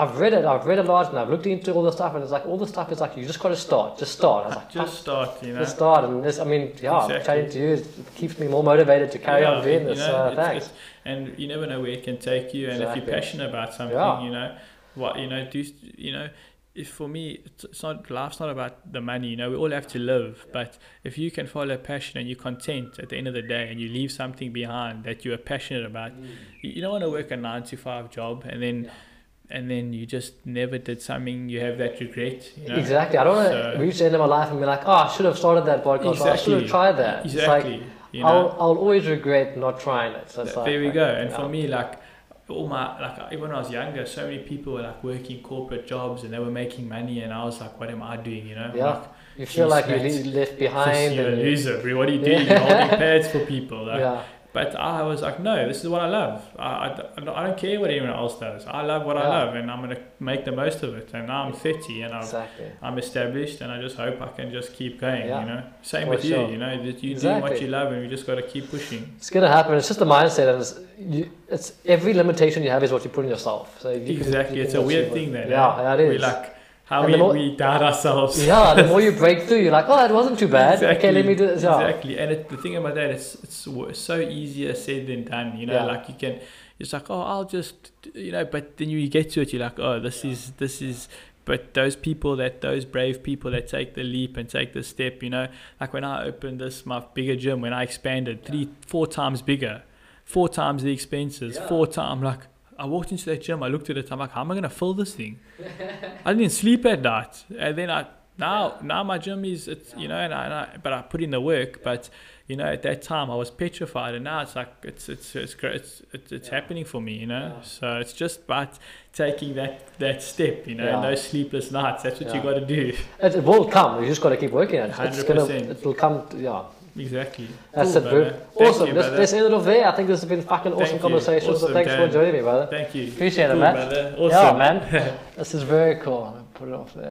I've read it, I've read a lot, and I've looked into all the stuff, and it's like all the stuff is like you just got to start, just start. I was like, Just start, you know. just start, and this, I mean, yeah, Exactly. chatting to you it keeps me more motivated to carry Yeah, on doing you this. know, uh, thanks. it's- and you never know where it can take you. And if you're passionate about something, Yeah. you know, what you know, do you know? If for me, it's, not life's not about the money. You know, we all have to live. But if you can follow passion and you're content at the end of the day, and you leave something behind that you are passionate about, mm. you, you don't want to work a nine to five job and then. Yeah. And then you just never did something. You have that regret. You know? Exactly. I don't want So- to reach the end of my life and be like, oh, I should have started that podcast. Or I should have tried that. It's like, Exactly. you know? I'll, I'll always regret not trying it. So it's like, there we go. And for me, like all my like even when I was younger, so many people were like working corporate jobs and they were making money, and I was like, what am I doing? You know? Yeah. Like, you feel like you mate. le- left behind. you're a loser. What are you doing? Yeah. You're holding pads for people. Like, yeah. But I was like, no, this is what I love. I, I, I don't care what anyone else does. I love what I love, and I'm gonna make the most of it. And now I'm 30, and I've, Exactly. I'm established, and I just hope I can just keep going. Yeah. You know, same For with sure. you. You know, that you doing what you love, and you just gotta keep pushing. It's gonna happen. It's just a mindset, and it's, you, it's every limitation you have is what you put in yourself. So you can- Exactly, you it's a weird thing that Yeah, eh? yeah, it is. we like how we, more- we doubt ourselves. yeah, the more you break through, you're like, oh, it wasn't too bad. Okay, let me do this. Yeah. Exactly, and it, the thing about that, it's w- so easier said than done. You know, Yeah. like you can, it's like oh, I'll just you know, but then you get to it, you're like oh, this is this is. But those people that those brave people that take the leap and take the step, you know, like when I opened this my bigger gym, when I expanded three, four times bigger, four times the expenses, Yeah. four times like I walked into that gym, I looked at it, I'm like, how am I gonna fill this thing? I didn't sleep at night, and then I now now my gym is it's you know, and I, and I but I put in the work, but you know at that time I was petrified, and now it's like it's it's it's it's it's, it's happening for me, you know. So it's just about taking that that step, you know, Yeah. those sleepless nights. That's what you got to do. It, will come. You just got to keep working at it. It's gonna, it will come. Yeah, Exactly. that's Cool, it, bro. Awesome. you, let's, end it off there. I think this has been fucking awesome Thank conversation. so Awesome, thanks for joining me, brother. Thank you. Appreciate it, man. brother. Yeah, man. this is very cool. I'm going to Put it off there.